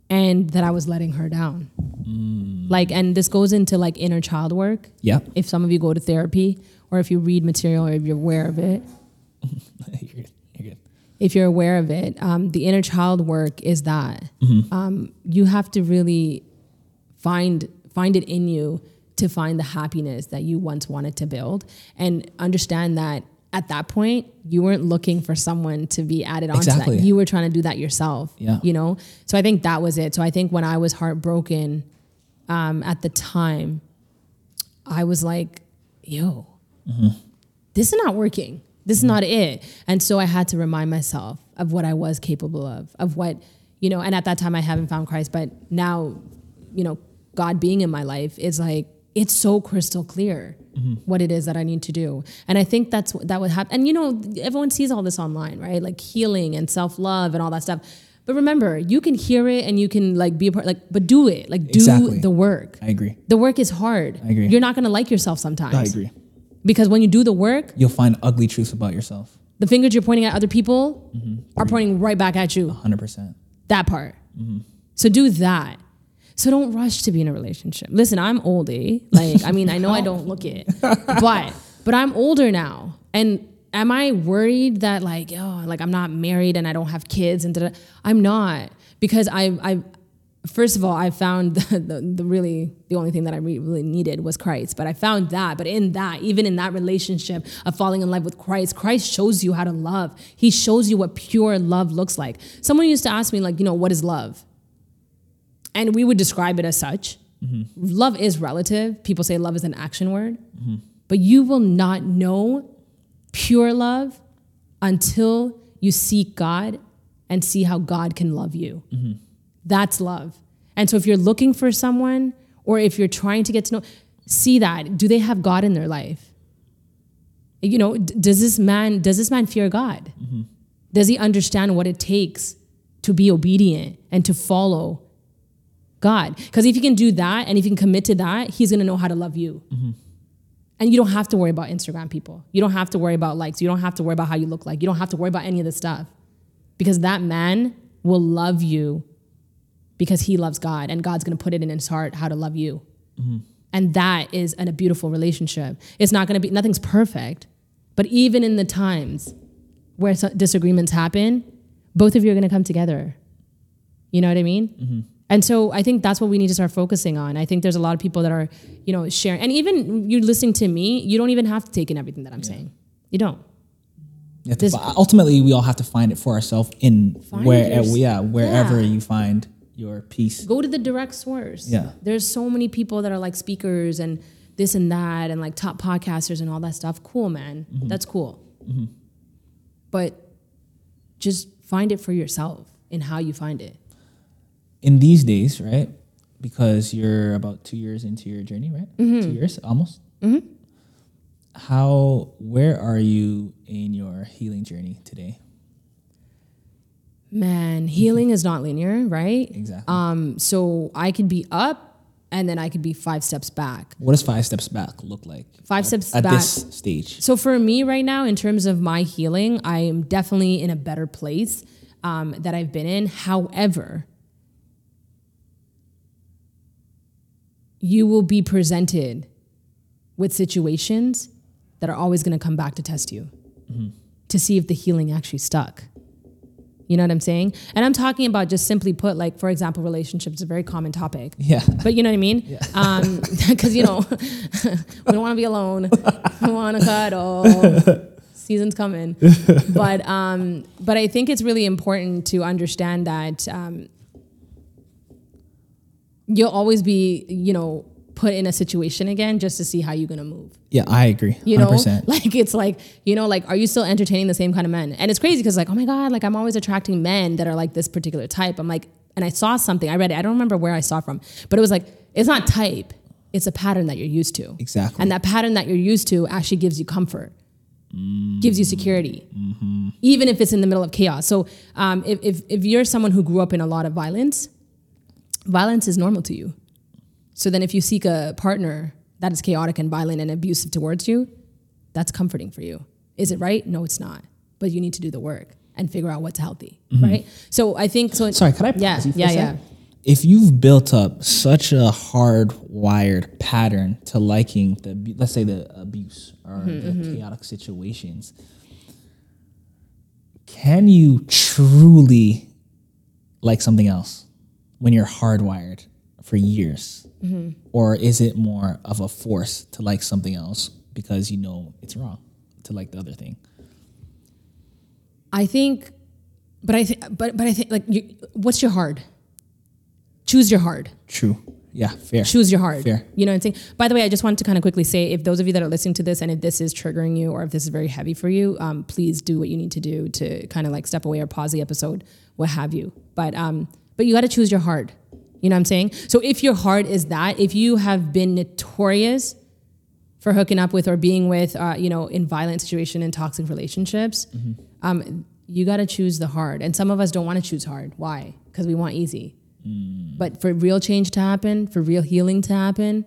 and that I was letting her down. Like, and this goes into like inner child work. Yeah. If some of you go to therapy or if you read material or if you're aware of it, you're good. You're good. if you're aware of it, um, the inner child work is that um, you have to really find find it in you to find the happiness that you once wanted to build, and understand that at that point you weren't looking for someone to be added onto Exactly. that. You were trying to do that yourself. Yeah. you know. So I think that was it. So I think when I was heartbroken um, at the time, I was like, "Yo, this is not working. This is not it. And so I had to remind myself of what I was capable of, of what, you know, and at that time I haven't found Christ, but now, you know, God being in my life is like, it's so crystal clear mm-hmm. what it is that I need to do. And I think that's that would happen. And you know, everyone sees all this online, right? Like healing and self-love and all that stuff. But remember, you can hear it and you can like be a part, like, but do it. Like do Exactly. the work. I agree. The work is hard. I agree. You're not gonna like yourself sometimes. I agree. Because when you do the work, You'll find ugly truths about yourself. the fingers you're pointing at other people mm-hmm. are pointing right back at you. 100%. That part. Mm-hmm. So do that. So don't rush to be in a relationship. Listen, I'm oldie. Like, I mean, I know I don't look it, but but I'm older now. And am I worried that like, oh, like I'm not married and I don't have kids and da-da? I'm not because I I first of all I found the, the, the really the only thing that I really needed was Christ. But I found that. But in that, even in that relationship of falling in love with Christ, Christ shows you how to love. He shows you what pure love looks like. Someone used to ask me like, you know, what is love? And we would describe it as such. Love is relative. People say love is an action word, but you will not know pure love until you seek God and see how God can love you. That's love. And so if you're looking for someone or if you're trying to get to know, see that. Do they have God in their life? You know, does this man does this man fear God? Does he understand what it takes to be obedient and to follow God. Because if you can do that and if you can commit to that, He's gonna know how to love you. Mm-hmm. And you don't have to worry about Instagram people. You don't have to worry about likes. You don't have to worry about how you look like. You don't have to worry about any of this stuff. Because that man will love you because he loves God and God's going to put it in his heart how to love you. Mm-hmm. And that is an, a beautiful relationship. It's not going to be, nothing's perfect, but even in the times where disagreements happen, both of you are going to come together. You know what I mean? Mm-hmm. And so I think that's what we need to start focusing on. I think there's a lot of people that are, you know, sharing, and even you listening to me, you don't even have to take in everything that I'm saying. You don't. You This- ultimately, we all have to find it for ourselves in where, yeah, wherever Yeah. you find your peace. go to the direct source. Yeah. There's so many people that are like speakers and this and that and like top podcasters and all that stuff. Cool, man. Mm-hmm. That's cool. But just find it for yourself in how you find it. In these days, right? Because you're about two years into your journey, right? Mm-hmm. Two years almost. Mm-hmm. How? Where are you in your healing journey today? Man, healing is not linear, right? Exactly. Um, so I could be up and then I could be five steps back. what does five steps back look like? Five at, steps at back. this stage. So for me right now, in terms of my healing, I am definitely in a better place um, that I've been in. However, you will be presented with situations that are always going to come back to test you to see if the healing actually stuck. You know what I'm saying? And I'm talking about just simply put, like, for example, relationships is a very common topic. Yeah. But you know what I mean? Because, you know, we don't want to be alone. We want to cuddle. Season's coming. But, um, but I think it's really important to understand that um, you'll always be, you know, put in a situation again just to see how you're going to move. Yeah, I agree. You know, like it's like, you know, like, are you still entertaining the same kind of men? And it's crazy because, like, oh my God, like I'm always attracting men that are like this particular type. I'm like, and I saw something, I read it, I don't remember where I saw it from, but it was like, it's not type, it's a pattern that you're used to. Exactly. And that pattern that you're used to actually gives you comfort, gives you security, even if it's in the middle of chaos. So um, if, if, if you're someone who grew up in a lot of violence, violence is normal to you. So then if you seek a partner that is chaotic and violent and abusive towards you, that's comforting for you. Is it right? No, it's not. But you need to do the work and figure out what's healthy, right? So I think so. Mm-hmm. Sorry, could I pause Yeah, you for yeah, yeah. If you've built up such a hardwired pattern to liking the, let's say the abuse or Mm-hmm, the chaotic situations, can you truly like something else when you're hardwired for years? Mm-hmm. Or is it more of a force to like something else because you know it's wrong to like the other thing? I think, but I think, but but I think like, you, what's your hard? Choose your hard. True. Yeah, fair. choose your heart. Fair. You know what I'm saying? By the way, I just wanted to kind of quickly say if those of you that are listening to this and if this is triggering you or if this is very heavy for you, um, please do what you need to do to kind of like step away or pause the episode, what have you. But um, but you got to choose your heart. You know what I'm saying? So if your heart is that, if you have been notorious for hooking up with or being with, uh, you know, in violent situation and toxic relationships, um, you got to choose the hard. And some of us don't want to choose hard. Why? Because we want easy. But for real change to happen, for real healing to happen,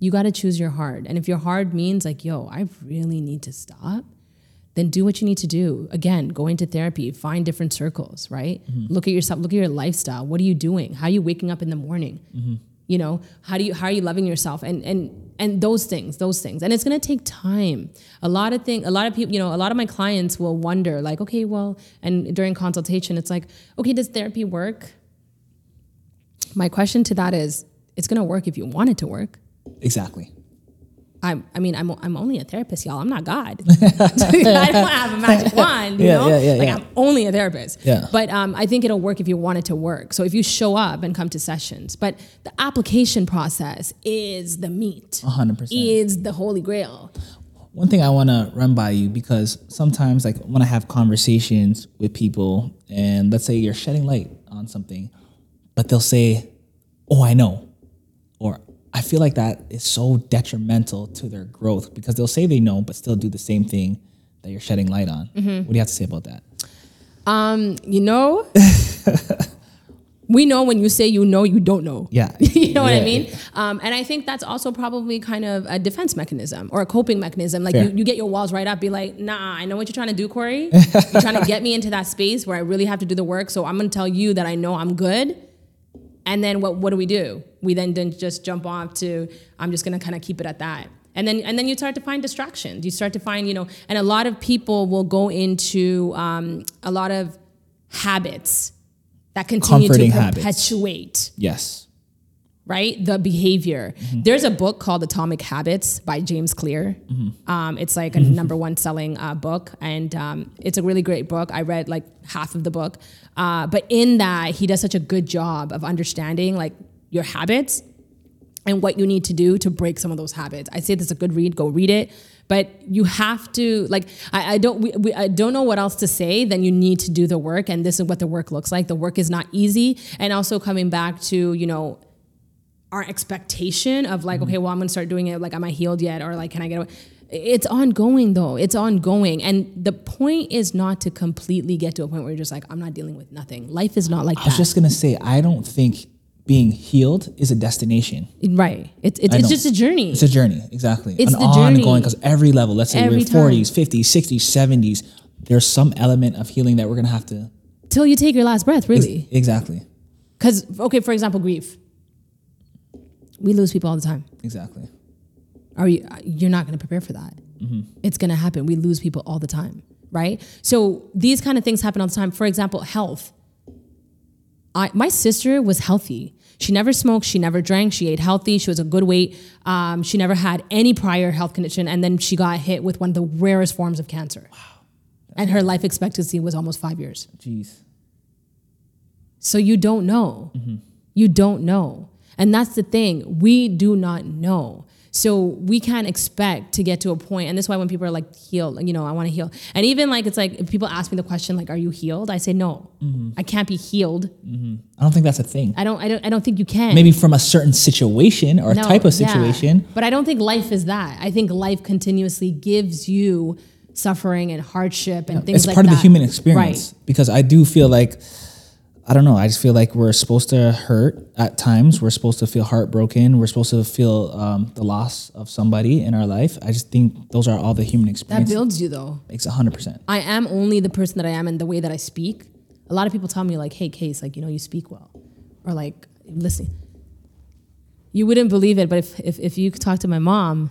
you got to choose your hard. And if your hard means like, yo, I really need to stop, then do what you need to do. Again, go into therapy, find different circles, right? Mm-hmm. Look at yourself, look at your lifestyle. What are you doing? How are you waking up in the morning? Mm-hmm. You know, how do you how are you loving yourself? And and and those things, those things. And it's gonna take time. A lot of things, a lot of people, you know, a lot of my clients will wonder, like, okay, well, and during consultation, it's like, okay, does therapy work? My question to that is, it's gonna work if you want it to work. Exactly. I'm, I mean, I'm, I'm only a therapist, y'all. I'm not God. I don't have a magic wand, you Yeah, know? yeah, yeah, like. I'm only a therapist. Yeah. But um, I think it'll work if you want it to work. So if you show up and come to sessions, but the application process is the meat, 100%. is the holy grail. One thing I want to run by you because sometimes, like when I have conversations with people, and let's say you're shedding light on something, but they'll say, "Oh, I know," "I feel like that is so detrimental to their growth," because they'll say they know, but still do the same thing that you're shedding light on. What do you have to say about that? Um, you know, we know when you say you know, you don't know. Yeah. you know what I Yeah. mean? Um, and I think that's also probably kind of a defense mechanism or a coping mechanism. Like you, you get your walls right up, be like, nah, I know what you're trying to do, Cory. You're trying to get me into that space where I really have to do the work. So I'm going to tell you that I know I'm good. And then what what do we do? We then then just jump off to I'm just gonna kind of keep it at that. And then and then you start to find distractions. You start to find you know, and a lot of people will go into um, a lot of habits that continue Comforting to habits. perpetuate Yes. Right the behavior there's a book called atomic habits by james clear um, it's like a number one selling uh, book and um, it's a really great book i read like half of the book uh, but in that he does such a good job of understanding like your habits and what you need to do to break some of those habits. I say this is a good read. Go read it. But you have to like I, I don't we, we, I don't know what else to say. Then you need to do the work, and this is what the work looks like. The work is not easy, and also coming back to you know our expectation of like okay, mm-hmm. well I'm gonna start doing it. Like am I healed yet, or like can I get away? It's ongoing though. It's ongoing, and the point is not to completely get to a point where you're just like I'm not dealing with nothing. Life is not like I was just gonna say, I don't think being healed is a destination. right. It's it's, I it's know. just a journey. It's a journey, exactly. It's An the ongoing journey. because every level, let's say Every we're time. 40s, 50s, 60s, 70s, there's some element of healing that we're gonna have to Till you take your last breath, really. exactly, Because okay, for example, grief. We lose people all the time. exactly. Are you? Uh, you're not going to prepare for that. Mm-hmm. It's going to happen. We lose people all the time, right? So these kind of things happen all the time. For example, health. I, my sister was healthy. She never smoked. She never drank. She ate healthy. She was a good weight. Um, she never had any prior health condition, and then she got hit with one of the rarest forms of cancer. Wow. And her life expectancy was almost five years. Jeez. So you don't know. Mm-hmm. You don't know. And that's the thing. We do not know. So we can't expect to get to a point. and this is why when people are like healed, you know, I want to heal. And even like it's like if people ask me the question like, "Are you healed?" I say no. Mm-hmm. I can't be healed. Mm-hmm. I don't think that's a thing. I don't. I don't. I don't think you can. Maybe from a certain situation or No, type of yeah. situation. But I don't think life is that. I think life continuously gives you suffering and hardship and things like that. It's like part that. of the human experience. Because I do feel like I don't know, I just feel like we're supposed to hurt at times. We're supposed to feel heartbroken. We're supposed to feel um, the loss of somebody in our life. I just think those are all the human experiences. That builds you though. Makes hundred percent. I am only the person that I am and the way that I speak. A lot of people tell me like, "Hey, Kace, like you know, you speak well," or like, "Listen." You wouldn't believe it, but if if if you talk to my mom,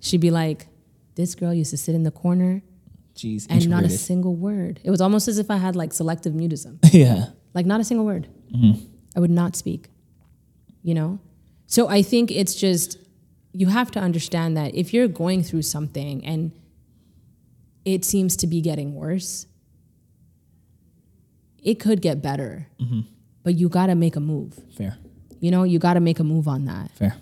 she'd be like, "This girl used to sit in the corner Jeez, and not a single word." It was almost as if I had like selective mutism, yeah. Like not a single word. Mm-hmm. I would not speak. You know, so I think it's just you have to understand that if you're going through something and it seems to be getting worse, it could get better. Mm-hmm. But you got to make a move. Fair. You know, you got to make a move on that. Fair.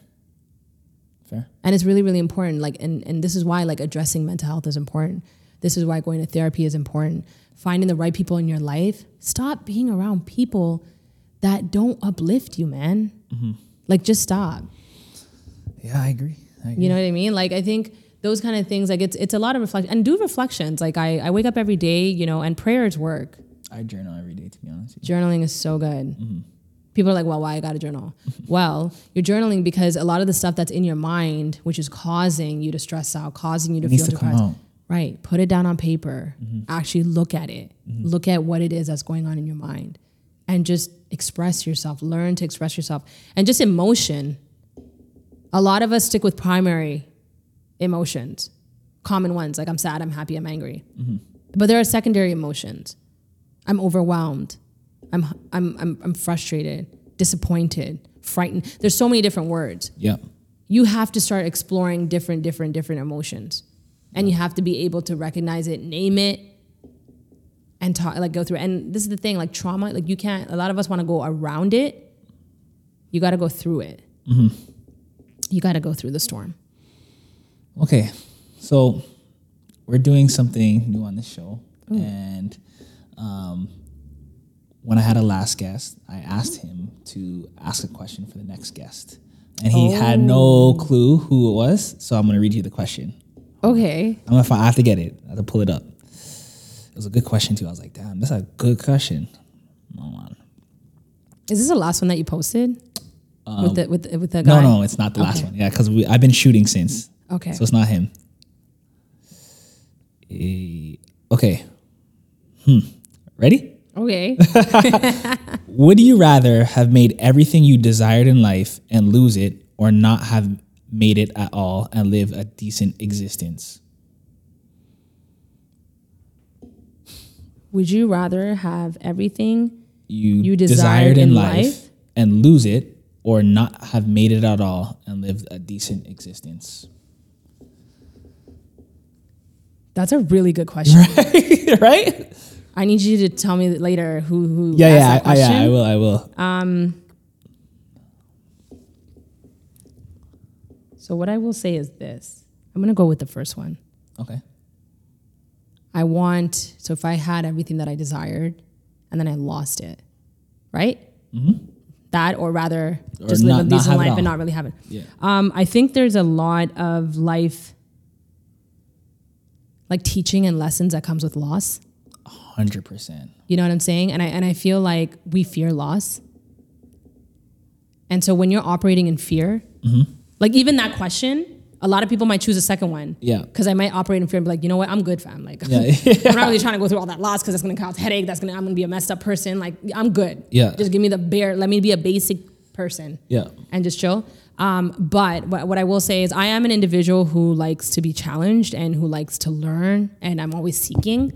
Fair. And it's really, really important. Like, and, and this is why like addressing mental health is important. This is why going to therapy is important. Finding the right people in your life. Stop being around people that don't uplift you, man. Mm-hmm. Like, just stop. Yeah, I agree. I agree. You know what I mean? Like I think those kind of things, like it's it's a lot of reflection and do reflections. Like I, I wake up every day, you know, and prayers work. I journal every day to be honest. with. Journaling is so good. Mm-hmm. People are like, well, why I gotta journal? well, you're journaling because a lot of the stuff that's in your mind, which is causing you to stress out, causing you to needs feel to come depressed. out. Right. Put it down on paper. Mm-hmm. Actually look at it. Mm-hmm. Look at what it is that's going on in your mind. And just express yourself. Learn to express yourself. And just emotion. A lot of us stick with primary emotions, common ones, like I'm sad, I'm happy, I'm angry. Mm-hmm. But there are secondary emotions. I'm overwhelmed. I'm, I'm, I'm, I'm frustrated, disappointed, frightened. There's so many different words Yeah. you have to start exploring different, different, different emotions. And you have to be able to recognize it, name it, and talk, like go through. it. And this is the thing, like trauma, like you can't. A lot of us want to go around it. You got to go through it. You got to go through the storm. Okay, so we're doing something new on this show, and um, when I had a last guest, I asked him to ask a question for the next guest, and he had no clue who it was. So I'm going to read you the question. Okay. I'm gonna find, I have to get it. I have to pull it up. It was a good question too. I was like, damn, that's a good question. Hold on. Is this the last one that you posted with the with the- with the guy? Um, No, no, it's not the last one. Yeah, because I've been shooting since. Okay. So it's not him. Eh, okay. Hmm. Ready? Okay. Would you rather have made everything you desired in life and lose it, or not have made it at all and live a decent existence? Would you rather have everything You, You desired in life? and lose it, or not have made it at all and live a decent existence? That's a really good question. right? right? I need you to tell me later who who Yeah, yeah, I, yeah. I will. I will. Um, So what I will say is this. I'm gonna go with the first one. okay. I want so if I had everything that I desired and then I lost it, right? Mm. That or rather Mm-hmm. Or just live a decent life and not really have it. Yeah. Um, I think there's a lot of life like teaching and lessons that comes with loss. Hundred percent. You know what I'm saying? And I and I feel like we fear loss. And so when you're operating in fear, Mm-hmm. Like even that question, a lot of people might choose a second one. Yeah. Because I might operate in fear and be like, you know what, I'm good, fam. Like Yeah. I'm not really trying to go through all that loss because that's gonna cause headache. That's gonna I'm gonna be a messed up person. Like I'm good. Yeah. Just give me the bare, let me be a basic person Yeah. and just chill. Um, but what, what I will say is, I am an individual who likes to be challenged and who likes to learn, and I'm always seeking.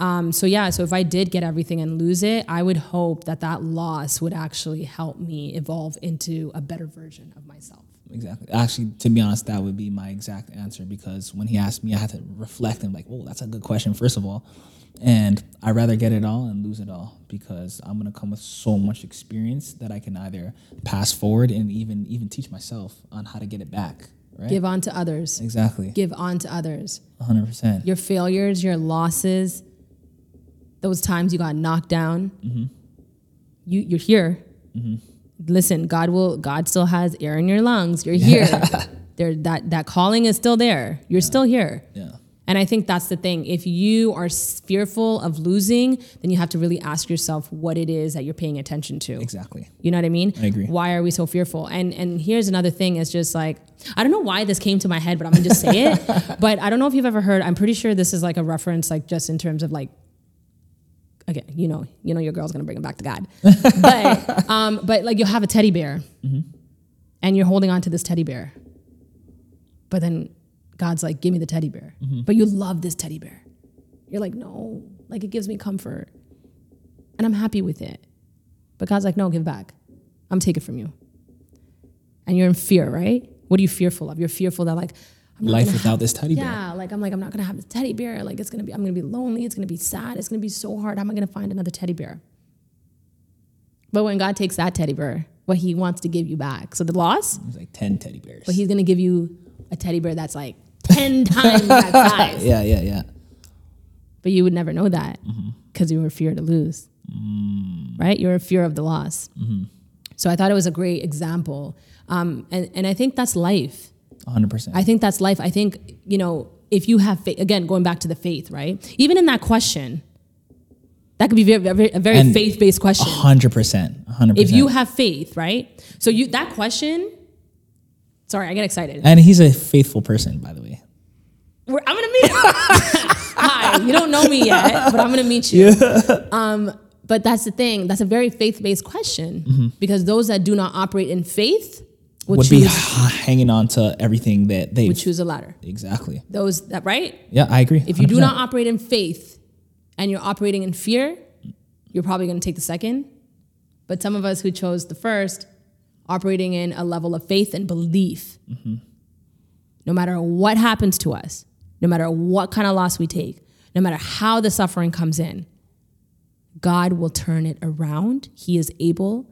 Um, so yeah, so if I did get everything and lose it, I would hope that that loss would actually help me evolve into a better version of myself. Exactly. Actually, to be honest, that would be my exact answer because when he asked me, I had to reflect and like, oh, that's a good question, first of all. And I'd rather get it all and lose it all because I'm gonna come with so much experience that I can either pass forward and even even teach myself on how to get it back. Right? Give on to others. exactly. Give on to others. 100 percent Your failures, your losses, those times you got knocked down. Mm-hmm. You you're here. Mm-hmm. Listen, God will. God still has air in your lungs. You're here. there, that that calling is still there. You're still here. Yeah. And I think that's the thing. If you are fearful of losing, then you have to really ask yourself what it is that you're paying attention to. Exactly. You know what I mean? I agree. Why are we so fearful? And and here's another thing. It's just like I don't know why this came to my head, but I'm gonna just say it. but I don't know if you've ever heard. I'm pretty sure this is like a reference, like just in terms of like. Again, you know, you know, your girl's gonna bring him back to God, but um, but like you'll have a teddy bear, and you're holding on to this teddy bear, but then God's like, "Give me the teddy bear," but you love this teddy bear. You're like, "No, like it gives me comfort, and I'm happy with it." But God's like, no, give it back. I'm taking it from you. And you're in fear, right? What are you fearful of? You're fearful that like I'm Life without this teddy bear. Yeah, like I'm like I'm not gonna have this teddy bear. Like it's gonna be I'm gonna be lonely. It's gonna be sad. It's gonna be so hard. How am I gonna find another teddy bear? But when God takes that teddy bear, what He wants to give you back. So the loss, It was like 10 teddy bears. but He's gonna give you a teddy bear that's like ten times that size. yeah, yeah, yeah. But you would never know that mm-hmm. because you were fear to lose, mm. right? You're a fear of the loss. Mm-hmm. So I thought it was a great example, um, and and I think that's life. 100%. I think that's life. I think you know if you have faith, again going back to the faith, right? Even in that question, that could be very, very, a very faith based question. 100%. 100%. If you have faith, right? So you that question. Sorry, I get excited. and he's a faithful person, by the way. We're, I'm gonna meet. Hi, you don't know me yet, but I'm gonna meet you. Um, but that's the thing. That's a very faith-based question because those that do not operate in faith would, Would be hanging on to everything that they would choose a latter. Exactly. Those that right. Yeah, I agree. If you do not operate in faith and you're operating in fear, you're probably gonna take the second. But some of us who chose the first, operating in a level of faith and belief, mm-hmm. no matter what happens to us, no matter what kind of loss we take, no matter how the suffering comes in, God will turn it around. He is able.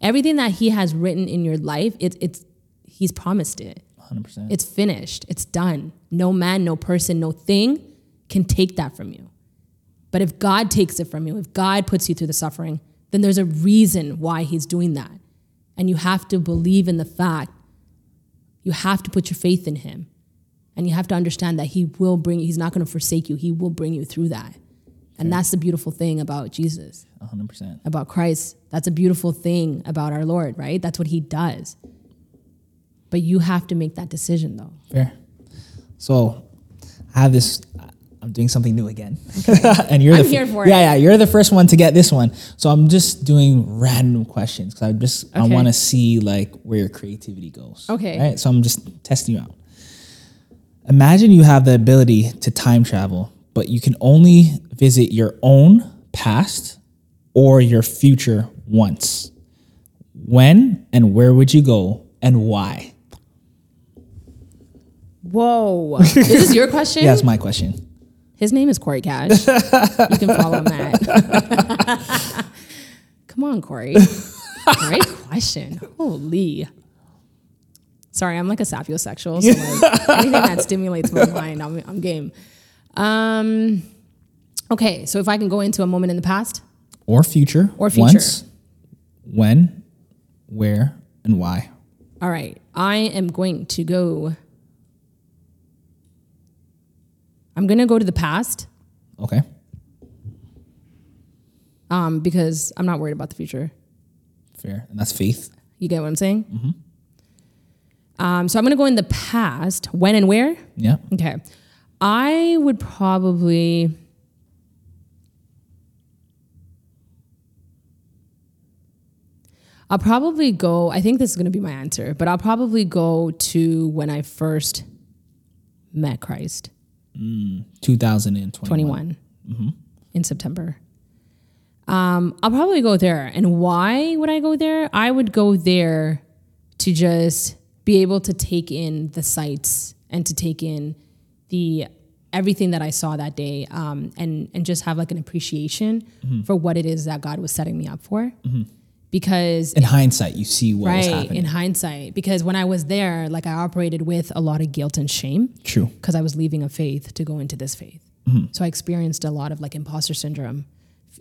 Everything that He has written in your life, it, it's He's promised it. 100%. It's finished. It's done. No man, no person, no thing can take that from you. But if God takes it from you, if God puts you through the suffering, then there's a reason why He's doing that. And you have to believe in the fact, you have to put your faith in Him. And you have to understand that He will bring, He's not going to forsake you. He will bring you through that. And that's the beautiful thing about Jesus, 100%. about Christ. That's a beautiful thing about our Lord, right? That's what He does. But you have to make that decision, though. Fair. So I have this, I'm doing something new again. and you're I'm the here for yeah, it. yeah, you're the first one to get this one. So I'm just doing random questions because I just I want to see like where your creativity goes. Okay. Right. So I'm just testing you out. Imagine you have the ability to time travel, but you can only visit your own past or your future once. When and where would you go and why? Whoa. This is this your question? Yeah, that's my question. His name is Cory Cash. you can follow him at. Come on, Cory. Great question. Holy. Sorry, I'm like a sapiosexual, so like anything that stimulates my mind, I'm, I'm game. Um, okay, so if I can go into a moment in the past, Or future. Or future. Once, when, where, and why. all right, I am going to go. I'm gonna go to the past Okay. um, because I'm not worried about the future. Fair. And that's faith. You get what I'm saying? Mm-hmm. Um, so I'm going to go in the past. When and where? Yeah. Okay. I would probably. I'll probably go. I think this is going to be my answer, but I'll probably go to when I first met Christ, 2021. 21 in September. Um, I'll probably go there. And why would I go there? I would go there to just be able to take in the sights and to take in the everything that I saw that day, um, and and just have like an appreciation for what it is that God was setting me up for. Because In hindsight, you see what was right happening. in hindsight, because when I was there, like I operated with a lot of guilt and shame True. because I was leaving a faith to go into this faith. So I experienced a lot of like imposter syndrome,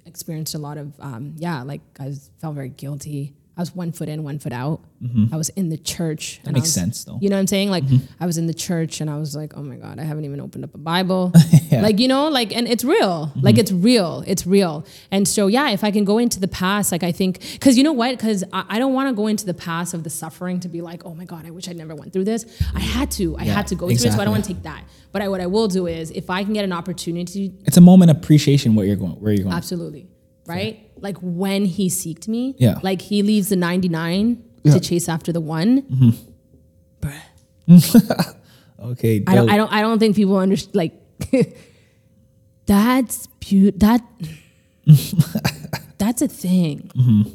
experienced a lot of, um, yeah, like I felt very guilty. I was one foot in, one foot out. Mm-hmm. I was in the church. That makes sense, though. You know what I'm saying? Like mm-hmm. I was in the church and I was like, oh my God, I haven't even opened up a Bible. Yeah. Like, you know, like, and it's real. Mm-hmm. Like it's real. It's real. And so, yeah, if I can go into the past, like I think, cause you know what? Cause I, I don't want to go into the past of the suffering to be like, oh my God, I wish I never went through this. I had to, I Yeah, had to go through it. So I don't want to take that. But I, what I will do is if I can get an opportunity, It's a moment of appreciation where you're going. Where you're going. absolutely. Right? Like when he seeked me, Yeah. like he leaves the 99 Yeah. to chase after the one. Bruh. Mm-hmm. Okay. I don't. I don't, I don't think people understand. Like, that's beautiful. That that's a thing. Mm-hmm.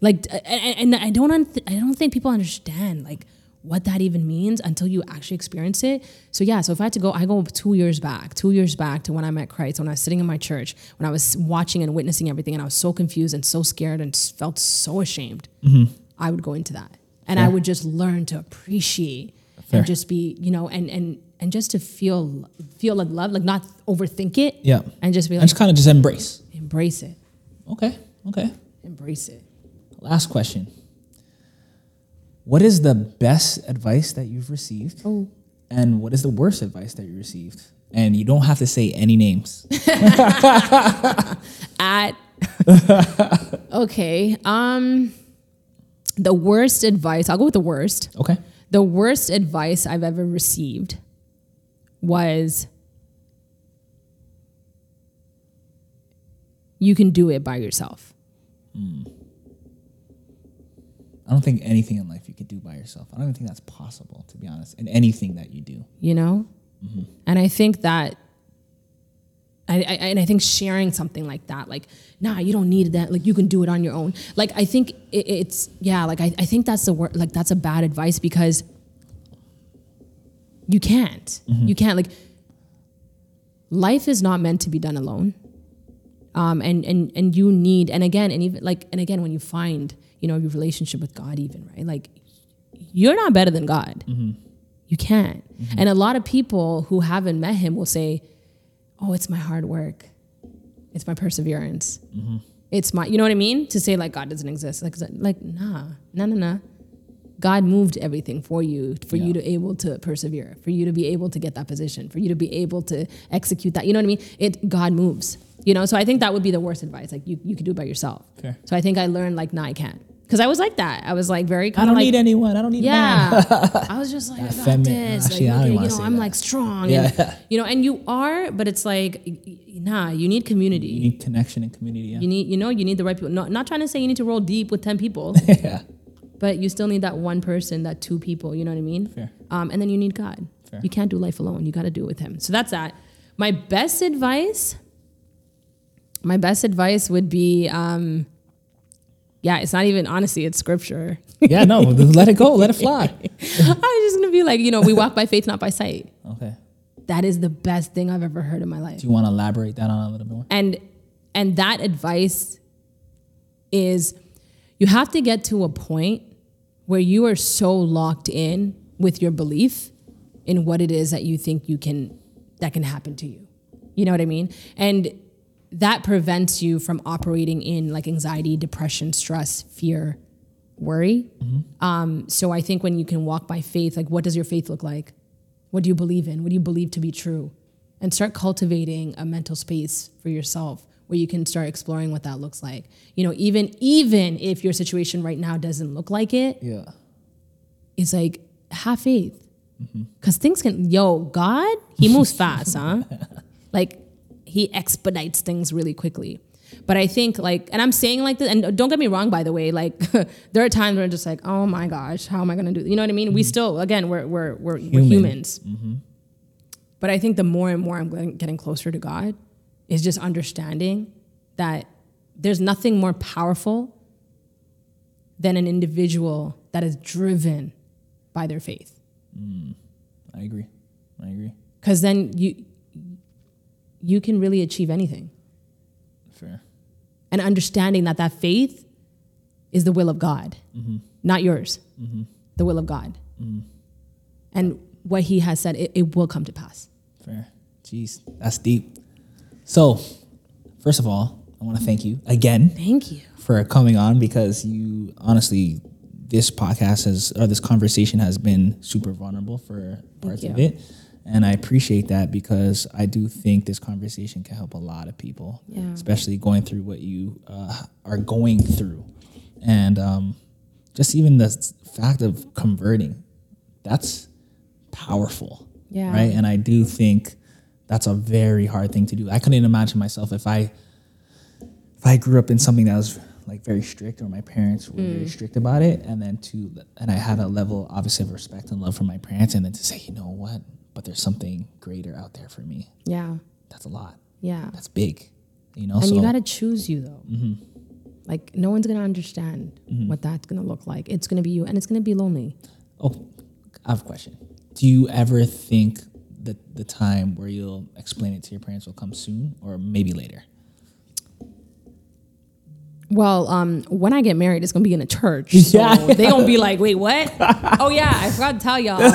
Like, and, and I don't, un- I don't think people understand like what that even means until you actually experience it. So yeah, so if I had to go, I go two years back, two years back to when I met Christ, when I was sitting in my church, when I was watching and witnessing everything, and I was so confused and so scared and felt so ashamed. Mm-hmm. I would go into that, and I would just learn to appreciate Fair. and just be, you know, and and and just to feel feel like love, like not overthink it, Yeah. and just be And like just kind of just embrace. embrace it, Okay. Okay. embrace it. Last question. What is the best advice that you've received? Oh. And what is the worst advice that you received? And you don't have to say any names. at okay um the worst advice i'll go with the worst Okay. the worst advice i've ever received was you can do it by yourself I don't think anything in life you could do by yourself. I don't even think that's possible, to be honest, in anything that you do. you know? And i think that I, I and i think sharing something like that like nah you don't need that. Like you can do it on your own. Like i think it, it's yeah like I, I think that's the word like that's a bad advice because you can't. You can't like life is not meant to be done alone. Um and and and you need and again and even like and again when you find you know your relationship with god even right like you're not better than god mm-hmm. you can't. Mm-hmm. And a lot of people who haven't met him will say, "Oh, it's my hard work. It's my perseverance. Mm-hmm. It's my, you know what I mean? To say like God doesn't exist, like like nah, nah, nah, nah. God moved everything for you, for you to able to persevere, for you to be able to get that position, for you to be able to execute that. You know what I mean? It God moves. You know, so I think that would be the worst advice. Like you, you could do it by yourself. Fair. So I think I learned like, nah, I can't. Because I was like that. I was like very I don't like need anyone. I don't need man. yeah. I was just like, I got femin- this. actually, I like, don't okay, wanna you know, say I'm that. like strong. Yeah. And, you know, and you are, but it's like, y- y- nah, you need community. You need connection and community. Yeah. You need, you know, you need the right people. Not, not trying to say you need to roll deep with 10 people, yeah. But you still need that one person, that two people, you know what I mean? Fair. Um, and then you need God. Fair. You can't do life alone. You got to do it with Him. So that's that. My best advice, my best advice would be, um, yeah, it's not even, honestly, it's scripture. Yeah. No. let it go. Let it fly. I was just going to be like, you know, we walk by faith, not by sight. Okay. That is the best thing I've ever heard in my life. Do you want to elaborate that on a little bit more? and and that advice is you have to get to a point where you are so locked in with your belief in what it is that you think you can that can happen to you. You know what i mean? And that prevents you from operating in like anxiety depression stress fear worry. Um, so i think when you can walk by faith like what does your faith look like? What do you believe in? What do you believe to be true? And start cultivating a mental space for yourself where you can start exploring what that looks like. You know even even if your situation right now doesn't look like it Yeah. it's like have faith. Mm-hmm. Because things can yo god he moves fast huh? Like he expedites things really quickly. But i think like and i'm saying like this and don't get me wrong by the way like there are times where i'm just like oh my gosh how am i gonna do you know what i mean? We mm-hmm. still again we're we're we're, we're humans. Mm-hmm. But i think the more and more i'm getting- getting closer to god is just understanding that there's nothing more powerful than an individual that is driven by their faith mm, I agree. I agree. because then you you can really achieve anything Fair. and understanding that that faith is the will of god mm-hmm. not yours mm-hmm. the will of god mm. and what he has said it, it will come to pass Fair. Jeez, that's deep. So, first of all, I want to thank you again thank you for coming on because you honestly, this podcast has or this conversation has been super vulnerable for parts of it, and I appreciate that because I do think this conversation can help a lot of people, Yeah. especially going through what you uh, are going through, and um, just even the fact of converting, that's powerful, Yeah. right? And I do think that's a very hard thing to do. I couldn't imagine myself if I if I grew up in something that was like very strict or my parents were very mm. strict about it and then to and I had a level obviously of respect and love for my parents and then to say, you know what, but there's something greater out there for me. yeah That's a lot. yeah That's big. You know, and so you got to choose you though mm-hmm. like no one's gonna understand mm-hmm. what that's gonna look like it's gonna be you and it's gonna be lonely oh I have a question. Do you ever think that the time where you'll explain it to your parents will come soon or maybe later? Well, um, when I get married, it's gonna be in a church. So Yeah. they gonna be like, "Wait, what?" oh yeah, I forgot to tell y'all.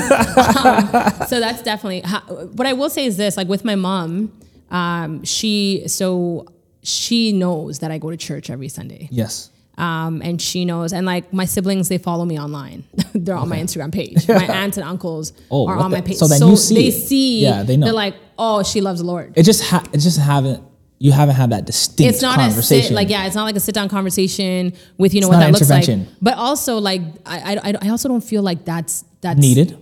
Um, so that's definitely. How, what I will say is this: like with my mom, um, she so she knows that I go to church every Sunday, Yes. Um, and she knows, and like my siblings, they follow me online. They're on my Instagram page. My aunts and uncles Oh, are on the- my page. so then you see they it. see. Yeah, they know. They're like, "Oh, she loves the Lord." It just ha- it just haven't you haven't had that distinct it's not a sit like yeah it's not like a sit down conversation with you know It's what that looks like but also like I, I I also don't feel like that's that's needed.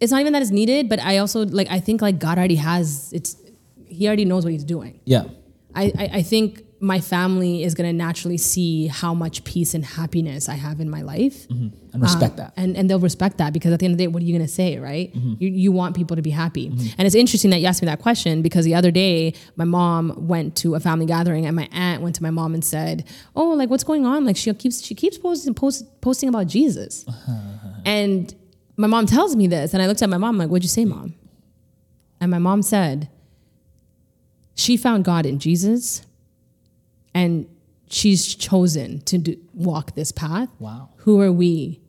it's not even that it's needed but I also like I think like God already has it's he already knows what he's doing Yeah. I I, I think my family is gonna naturally see how much peace and happiness I have in my life mm-hmm. And respect um, that. and and they'll respect that because at the end of the day, what are you gonna say, right? Mm-hmm. You, you want people to be happy, mm-hmm. and it's interesting that you asked me that question because the other day my mom went to a family gathering and my aunt went to my mom and said, "Oh, like what's going on? Like she keeps she keeps posting post, posting about Jesus," and my mom tells me this, and I looked at my mom like, "What'd you say, mom?" And my mom said, "She found God in Jesus, and." She's chosen to do, walk this path Wow. who are we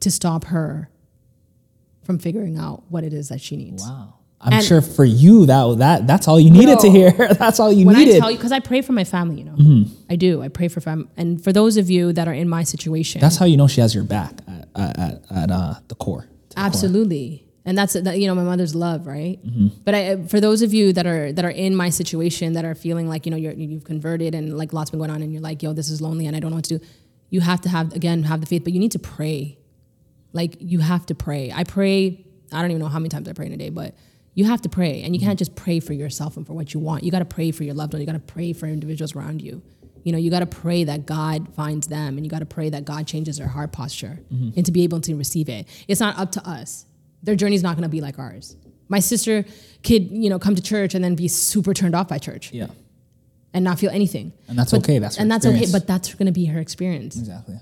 to stop her from figuring out what it is that she needs? Wow. I'm And- sure for you that that that's all you needed to hear. that's all you When needed. I tell you, because I pray for my family, you know, Mm-hmm. I do. I pray for fam, and for those of you that are in my situation, that's how you know she has your back at at, at, uh, the core. the core. And that's that, you know my mother's love, right? Mm-hmm. But I, for those of you that are that are in my situation that are feeling like you know you're, you've converted and like lots been going on, and you're like, yo, this is lonely, and I don't know what to do. you have to have again have the faith, but you need to pray. Like you have to pray. I pray. I don't even know how many times I pray in a day, but you have to pray, and you can't just pray for yourself and for what you want. You got to pray for your loved one. You got to pray for individuals around you. You know, you got to pray that God finds them, and you got to pray that God changes their heart posture, and to be able to receive it. It's not up to us. Their journey's not going to be like ours. My sister could, you know, come to church and then be super turned off by church Yeah. and not feel anything. And that's But- okay. That's and that's okay. But that's going to be her experience. Exactly.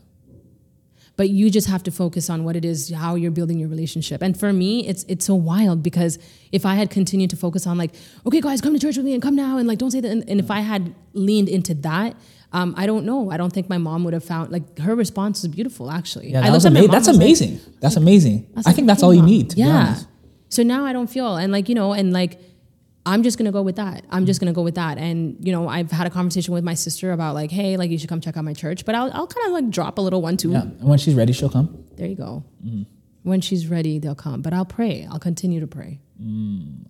But you just have to focus on what it is, how you're building your relationship. And for me, it's it's so wild because if I had continued to focus on like, okay, guys, come to church with me and come now and like don't say that, and, and if I had leaned into that. Um, I don't know. I don't think my mom would have found like her response was beautiful. Actually, Yeah, I that looked at ama- that's I was like- amazing. that's amazing. I like, think that's "Hey, all you need. Yeah. So now I don't feel and like you know and like I'm just gonna go with that. I'm just gonna go with that. And you know I've had a conversation with my sister about like hey like you should come check out my church. But I'll I'll kind of like drop a little one too. Yeah. And when she's ready, she'll come. There you go. When she's ready, they'll come. But I'll pray. I'll continue to pray.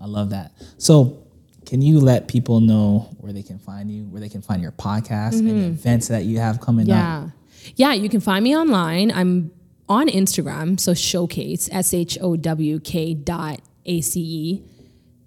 I love that. So, can you let people know where they can find you, where they can find your podcast, any events that you have coming up? Mm-hmm. Yeah. Yeah, you can find me online. I'm on Instagram, so showcase, S H O W K dot A C E.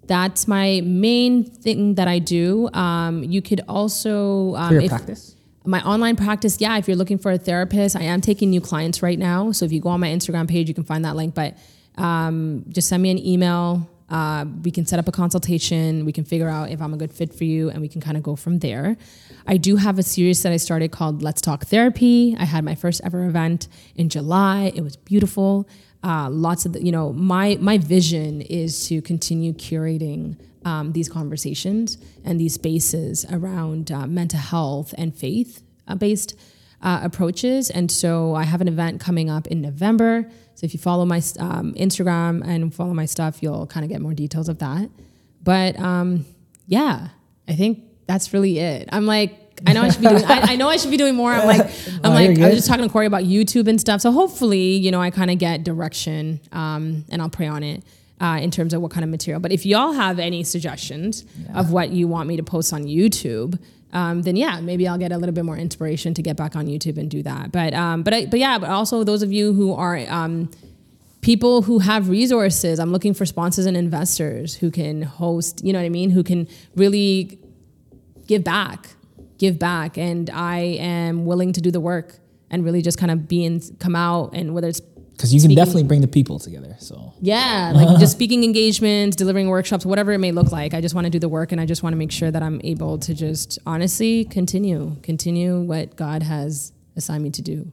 That's my main thing that I do. Um, you could also um, if- practice. my online practice, yeah, if you're looking for a therapist, I am taking new clients right now. So if you go on my Instagram page, you can find that link. But um, just send me an email. Uh, we can set up a consultation. We can figure out if I'm a good fit for you, and we can kind of go from there. I do have a series that I started called Let's Talk Therapy. I had my first ever event in July. It was beautiful. Uh, lots of the, you know, my my vision is to continue curating um, these conversations and these spaces around uh, mental health and faith based uh, approaches. And so I have an event coming up in November. So if you follow my um, Instagram and follow my stuff, you'll kind of get more details of that. But um, yeah, I think that's really it. I'm like, I know I should be doing. I, I know I should be doing more. I'm like, I'm like, I was just talking to Cory about YouTube and stuff. So hopefully, you know, I kind of get direction, um, and I'll pray on it uh, in terms of what kind of material. But if y'all have any suggestions of what you want me to post on YouTube, um, then yeah, maybe I'll get a little bit more inspiration to get back on YouTube and do that. But um, but I, but yeah, but also those of you who are um, people who have resources, I'm looking for sponsors and investors who can host. You know what I mean? Who can really give back, give back, and I am willing to do the work and really just kind of be in, come out and whether it's Because you can Speaking- definitely bring the people together. So, yeah, like just speaking engagements, delivering workshops, whatever it may look like. I just want to do the work and I just want to make sure that I'm able to just honestly continue, continue what God has assigned me to do.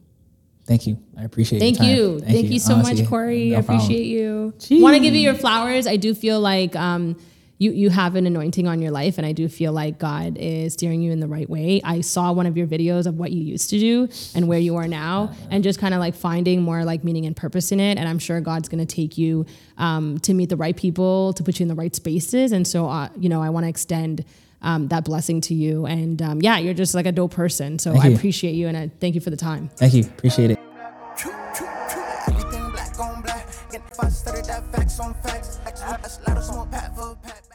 thank you. I appreciate Thank your you. Thank, you so Honestly, much, Cory. no I problem. appreciate you. Want to give you your flowers. I do feel like um, you you have an anointing on your life, and I do feel like God is steering you in the right way. I saw one of your videos of what you used to do and where you are now, and just kind of like finding more like meaning and purpose in it. And I'm sure God's going to take you um, to meet the right people, to put you in the right spaces. And so, uh, you know, I want to extend. Um, that blessing to you, and um, yeah, you're just like a dope person. So Thank I you. appreciate you, and I thank you for the time. Thank you. Appreciate it. True, true, true. Everything black on black. Get the fast, started that facts on facts. X, a lot of smoke, pack for pack.